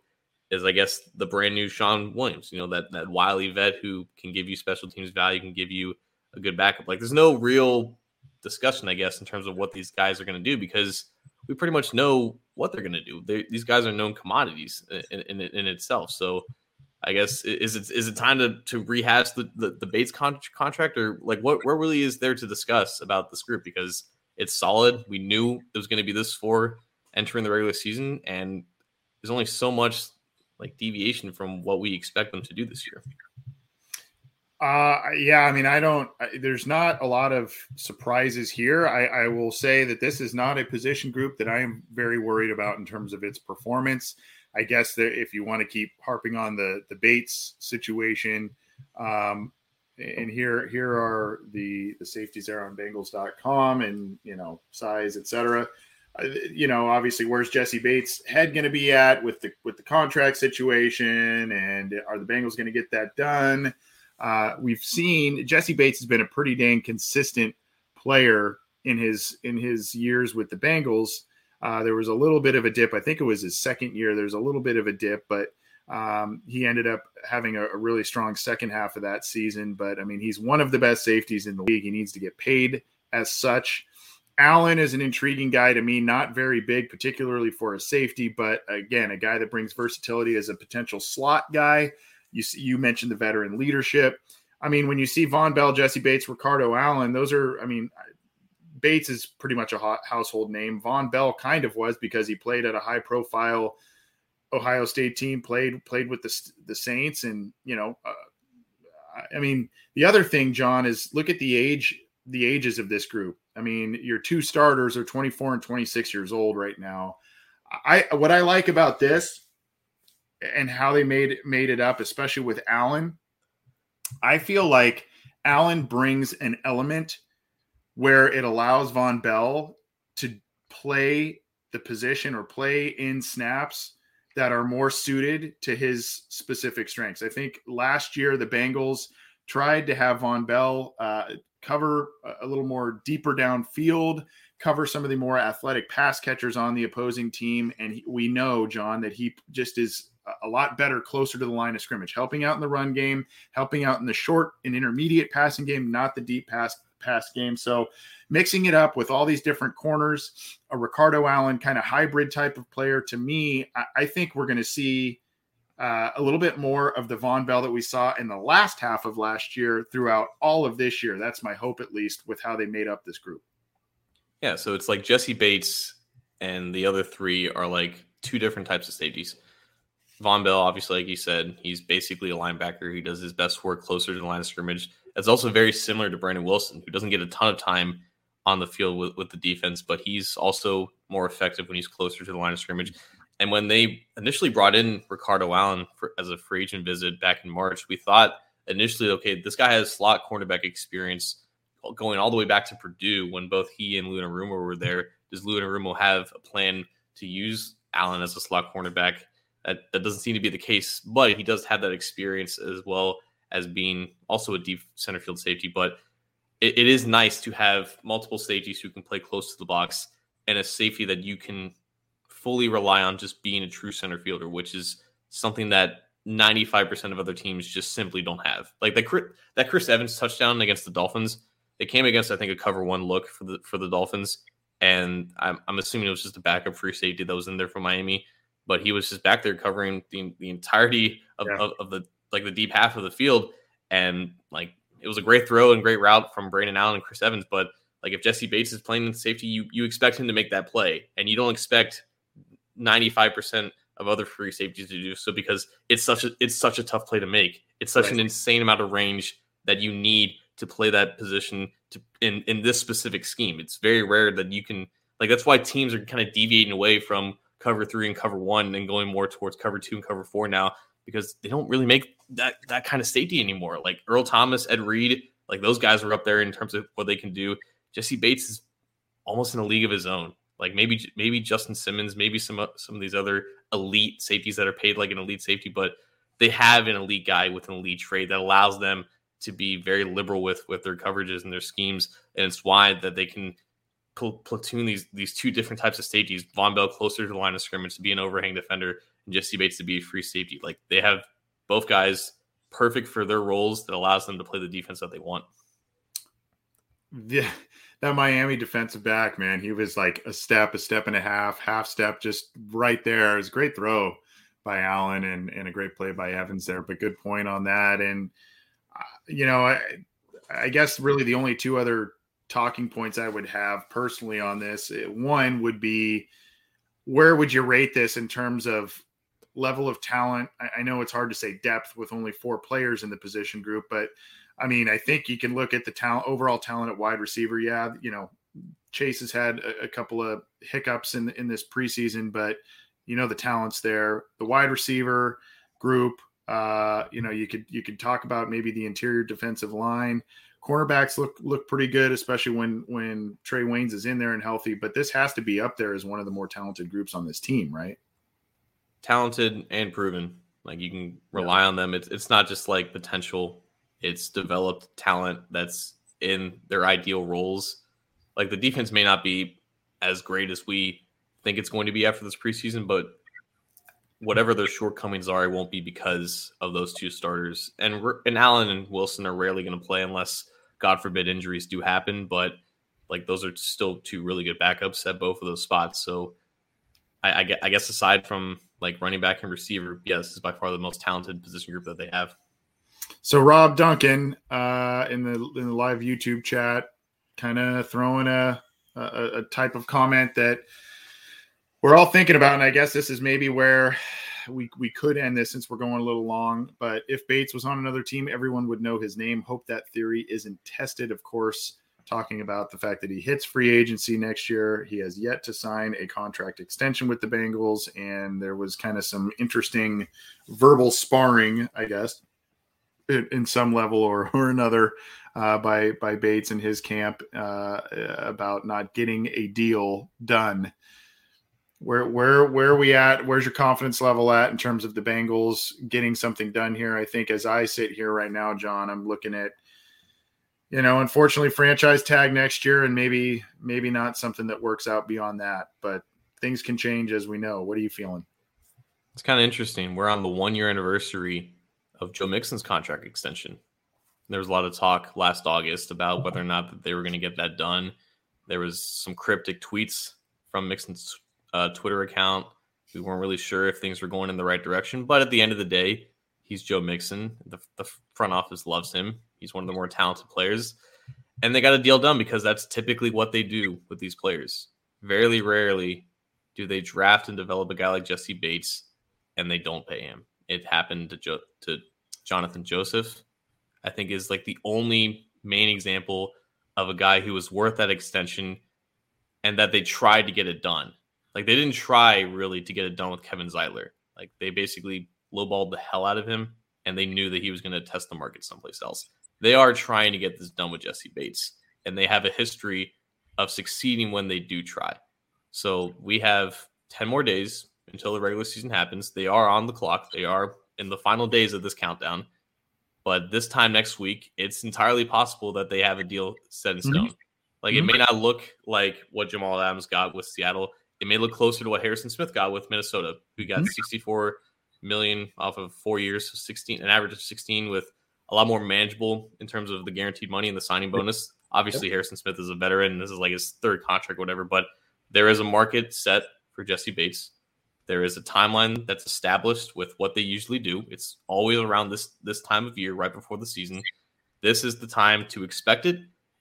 is, I guess, the brand new Shawn Williams, you know, that, that wily vet who can give you special teams value, can give you a good backup. Like, there's no real discussion, I guess, in terms of what these guys are going to do because we pretty much know what they're going to do. They, these guys are known commodities in, in, in, itself. So I guess is it is it time to to rehash the the, the Bates con- contract or like what what really is there to discuss about this group because it's solid. We knew it was going to be this for entering the regular season, and there's only so much like deviation from what we expect them to do this year. Uh, yeah, I mean, I don't, there's not a lot of surprises here. I, I will say that this is not a position group that I am very worried about in terms of its performance. I guess that if you want to keep harping on the, the Bates situation, um, and here here are the the safeties there on Bengals.com and you know size etc. Uh, you know, obviously, where's Jessie Bates' head going to be at with the with the contract situation, and are the Bengals going to get that done? Uh, we've seen Jessie Bates has been a pretty dang consistent player in his in his years with the Bengals. Uh, there was a little bit of a dip. I think it was his second year. There's a little bit of a dip, but um, he ended up having a, a, really strong second half of that season. But I mean, he's one of the best safeties in the league. He needs to get paid as such. Allen is an intriguing guy to me, not very big, particularly for a safety, but again, a guy that brings versatility as a potential slot guy. You you mentioned the veteran leadership. I mean, when you see Vonn Bell, Jessie Bates, Ricardo Allen, those are, I mean, Bates is pretty much a hot household name. Vonn Bell kind of was because he played at a high profile Ohio State team, played played with the the Saints, and you know, uh, I mean, the other thing, John, is look at the age the ages of this group. I mean, your two starters are 24 and 26 years old right now. I what I like about this and how they made made it up, especially with Allen. I feel like Allen brings an element where it allows Vonn Bell to play the position or play in snaps that are more suited to his specific strengths. I think last year the Bengals tried to have Vonn Bell uh, cover a little more deeper downfield, cover some of the more athletic pass catchers on the opposing team. And he, we know, John, that he just is a lot better closer to the line of scrimmage, helping out in the run game, helping out in the short and intermediate passing game, not the deep pass pass game. So mixing it up with all these different corners, a Ricardo Allen kind of hybrid type of player, to me, I, I think we're going to see uh, a little bit more of the Vonn Bell that we saw in the last half of last year throughout all of this year. That's my hope, at least, with how they made up this group. Yeah, so it's like Jessie Bates and the other three are like two different types of safeties. Vonn Bell, obviously, like you said, he's basically a linebacker. He does his best work closer to the line of scrimmage. It's also very similar to Brandon Wilson, who doesn't get a ton of time on the field with, with the defense, but he's also more effective when he's closer to the line of scrimmage. And when they initially brought in Ricardo Allen for, as a free agent visit back in March, we thought initially, okay, this guy has slot cornerback experience going all the way back to Purdue when both he and Lou Anarumo were there. Does Lou Anarumo have a plan to use Allen as a slot cornerback? That, that doesn't seem to be the case, but he does have that experience as well as being also a deep center field safety. But it, it is nice to have multiple safeties who can play close to the box and a safety that you can fully rely on just being a true center fielder, which is something that 95% of other teams just simply don't have. Like that, that Chris Evans touchdown against the Dolphins, it came against, I think, a cover one look for the for the Dolphins. And I'm, I'm assuming it was just a backup free safety that was in there for Miami but he was just back there covering the, the entirety of, yeah. of, of, the like the deep half of the field. And like it was a great throw and great route from Brandon Allen and Chris Evans. But like if Jessie Bates is playing in safety, you you expect him to make that play. And you don't expect 95% of other free safeties to do so because it's such a it's such a tough play to make. It's such right. an insane amount of range that you need to play that position to in in this specific scheme. It's very rare that you can like that's why teams are kind of deviating away from cover three and cover one and going more towards cover two and cover four now because they don't really make that that kind of safety anymore. Like Earl Thomas, Ed Reed, like those guys are up there in terms of what they can do. Jessie Bates is almost in a league of his own. Like maybe maybe Justin Simmons, maybe some uh, some of these other elite safeties that are paid like an elite safety, but they have an elite guy with an elite trade that allows them to be very liberal with with their coverages and their schemes, and it's why that they can pl- platoon these these two different types of safeties. Vonn Bell closer to the line of scrimmage to be an overhang defender, and Jessie Bates to be a free safety. Like they have both guys perfect for their roles that allows them to play the defense that they want. Yeah, that Miami defensive back, man, he was like a step, a step and a half, half step, just right there. It was a great throw by Allen and, and a great play by Evans there, but good point on that. And, uh, you know, I, I guess really the only two other talking points I would have personally on this eh, one would be where would you rate this in terms of level of talent? I, I know it's hard to say depth with only four players in the position group, but I mean, I think you can look at the talent, overall talent at wide receiver. Yeah, you know, Chase has had a, a couple of hiccups in in this preseason, but you know the talent's there. The wide receiver group, uh, you know, you could you could talk about maybe the interior defensive line. Cornerbacks look look pretty good, especially when when Trae Waynes is in there and healthy. But this has to be up there as one of the more talented groups on this team, right? Talented and proven. Like you can rely yeah. on them. It's it's not just like potential it's developed talent that's in their ideal roles. Like the defense may not be as great as we think it's going to be after this preseason, but whatever their shortcomings are, it won't be because of those two starters. And and Allen and Wilson are rarely going to play unless, God forbid, injuries do happen. But like those are still two really good backups at both of those spots. So I, I, I guess aside from like running back and receiver, yes, this is by far the most talented position group that they have. So Rob Duncan uh, in the in the live YouTube chat, kind of throwing a, a, a type of comment that we're all thinking about, and I guess this is maybe where we we could end this since we're going a little long. But if Bates was on another team, everyone would know his name. Hope that theory isn't tested. Of course, talking about the fact that he hits free agency next year. He has yet to sign a contract extension with the Bengals, and there was kind of some interesting verbal sparring, I guess, in some level or, [laughs] or another uh, by by Bates and his camp uh, about not getting a deal done. Where where where are we at? Where's your confidence level at in terms of the Bengals getting something done here? I think as I sit here right now, John, I'm looking at you know, unfortunately, franchise tag next year, and maybe maybe not something that works out beyond that. But things can change, as we know. What are you feeling? It's kind of interesting. We're on the one year anniversary of Joe Mixon's contract extension. There was a lot of talk last August about whether or not that they were going to get that done. There was some cryptic tweets from Mixon's uh, Twitter account. We weren't really sure if things were going in the right direction, but at the end of the day, he's Joe Mixon. The, the front office loves him. He's one of the more talented players, and they got a deal done because that's typically what they do with these players. Very rarely do they draft and develop a guy like Jessie Bates and they don't pay him it happened to jo- to Jonathan Joseph. I think is like the only main example of a guy who was worth that extension and that they tried to get it done. Like they didn't try really to get it done with Kevin Zeitler. Like they basically lowballed the hell out of him and they knew that he was going to test the market someplace else. They are trying to get this done with Jessie Bates and they have a history of succeeding when they do try. So we have 10 more days until the regular season happens. They are on the clock. They are in the final days of this countdown. But this time next week, it's entirely possible that they have a deal set in mm-hmm. stone. Mm-hmm. Like it mm-hmm. may not look like what Jamal Adams got with Seattle. It may look closer to what Harrison Smith got with Minnesota, who got mm-hmm. 64 million off of four years, 16, an average of 16 with a lot more manageable in terms of the guaranteed money and the signing bonus. Obviously, Harrison Smith is a veteran. This is like his third contract, whatever, but there is a market set for Jessie Bates There is a timeline that's established with what they usually do. It's always around this this time of year, right before the season. This is the time to expect it.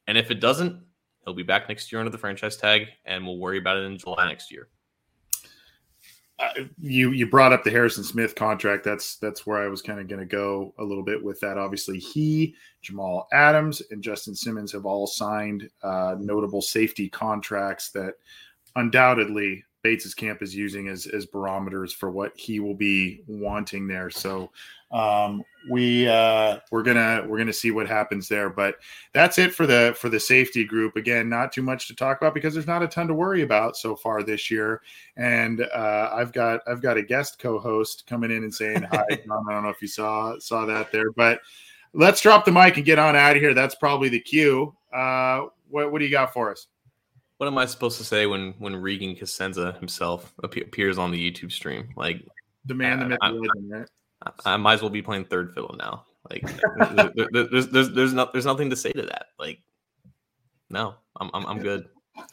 And if it doesn't, he'll be back next year under the franchise tag, and we'll worry about it in July next year. Uh, you you brought up the Harrison Smith contract. That's that's where I was kind of going to go a little bit with that. Obviously, he, Jamal Adams, and Justin Simmons have all signed uh, notable safety contracts that undoubtedly Bates's camp is using as as barometers for what he will be wanting there. So um, we uh, we're gonna we're gonna see what happens there. But that's it for the for the safety group. Again, not too much to talk about because there's not a ton to worry about so far this year. And uh, I've got I've got a guest co-host coming in and saying hi. [laughs] I don't know if you saw saw that there, but let's drop the mic and get on out of here. That's probably the cue. Uh, what what do you got for us? What am I supposed to say when when Regan Cosenza himself appears on the YouTube stream? Like the man, the myth, the legend, right? I might as well be playing third fiddle now. Like there's, there's, there's there's not there's nothing to say to that. Like no, I'm I'm, I'm good. [laughs]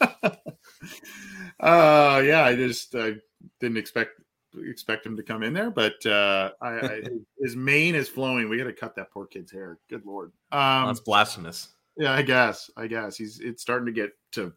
uh yeah, I just uh, didn't expect expect him to come in there, but uh I, I [laughs] his mane is flowing. We got to cut that poor kid's hair. Good lord. Um That's blasphemous. Yeah, I guess. I guess he's it's starting to get to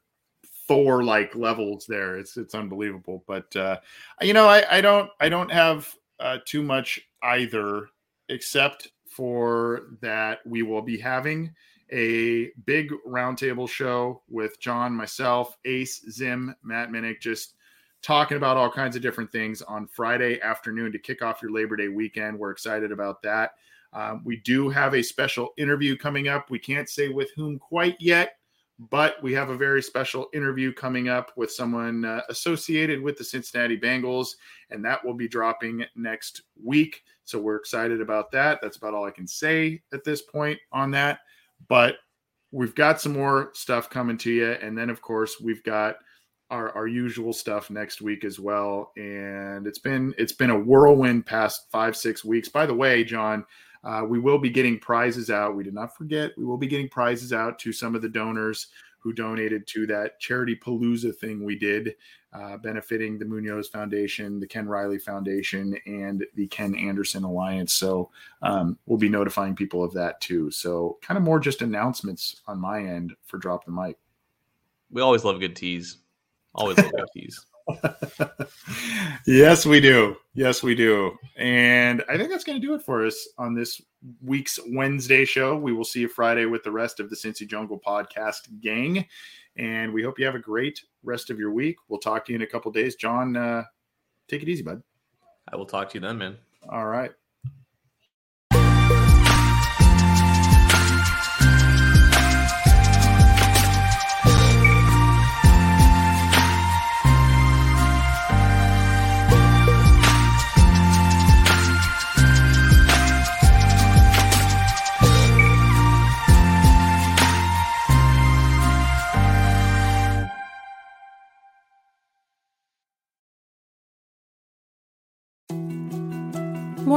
Thor like levels there. It's it's unbelievable. But uh you know, I I don't I don't have uh, too much either, except for that we will be having a big roundtable show with John, myself, Ace, Zim, Matt Minich, just talking about all kinds of different things on Friday afternoon to kick off your Labor Day weekend. We're excited about that. Um, we do have a special interview coming up. We can't say with whom quite yet, but we have a very special interview coming up with someone uh, associated with the Cincinnati Bengals, and that will be dropping next week. So we're excited about that. That's about all I can say at this point on that. But we've got some more stuff coming to you. And then, of course, we've got our, our usual stuff next week as well. And it's been it's been a whirlwind past five, six weeks. By the way, John, uh, we will be getting prizes out. We did not forget. We will be getting prizes out to some of the donors who donated to that charity palooza thing we did, uh, benefiting the Munoz Foundation, the Ken Riley Foundation, and the Ken Anderson Alliance. So um, we'll be notifying people of that too. So kind of more just announcements on my end for Drop the Mic. We always love good teas. Always love good [laughs] teas. Yes, we do. Yes, we do. And I think that's going to do it for us on this week's Wednesday show. We will see you Friday with the rest of the Cincy Jungle podcast gang. And we hope you have a great rest of your week. We'll talk to you in a couple days. John, uh, take it easy, bud. I will talk to you then, man. All right.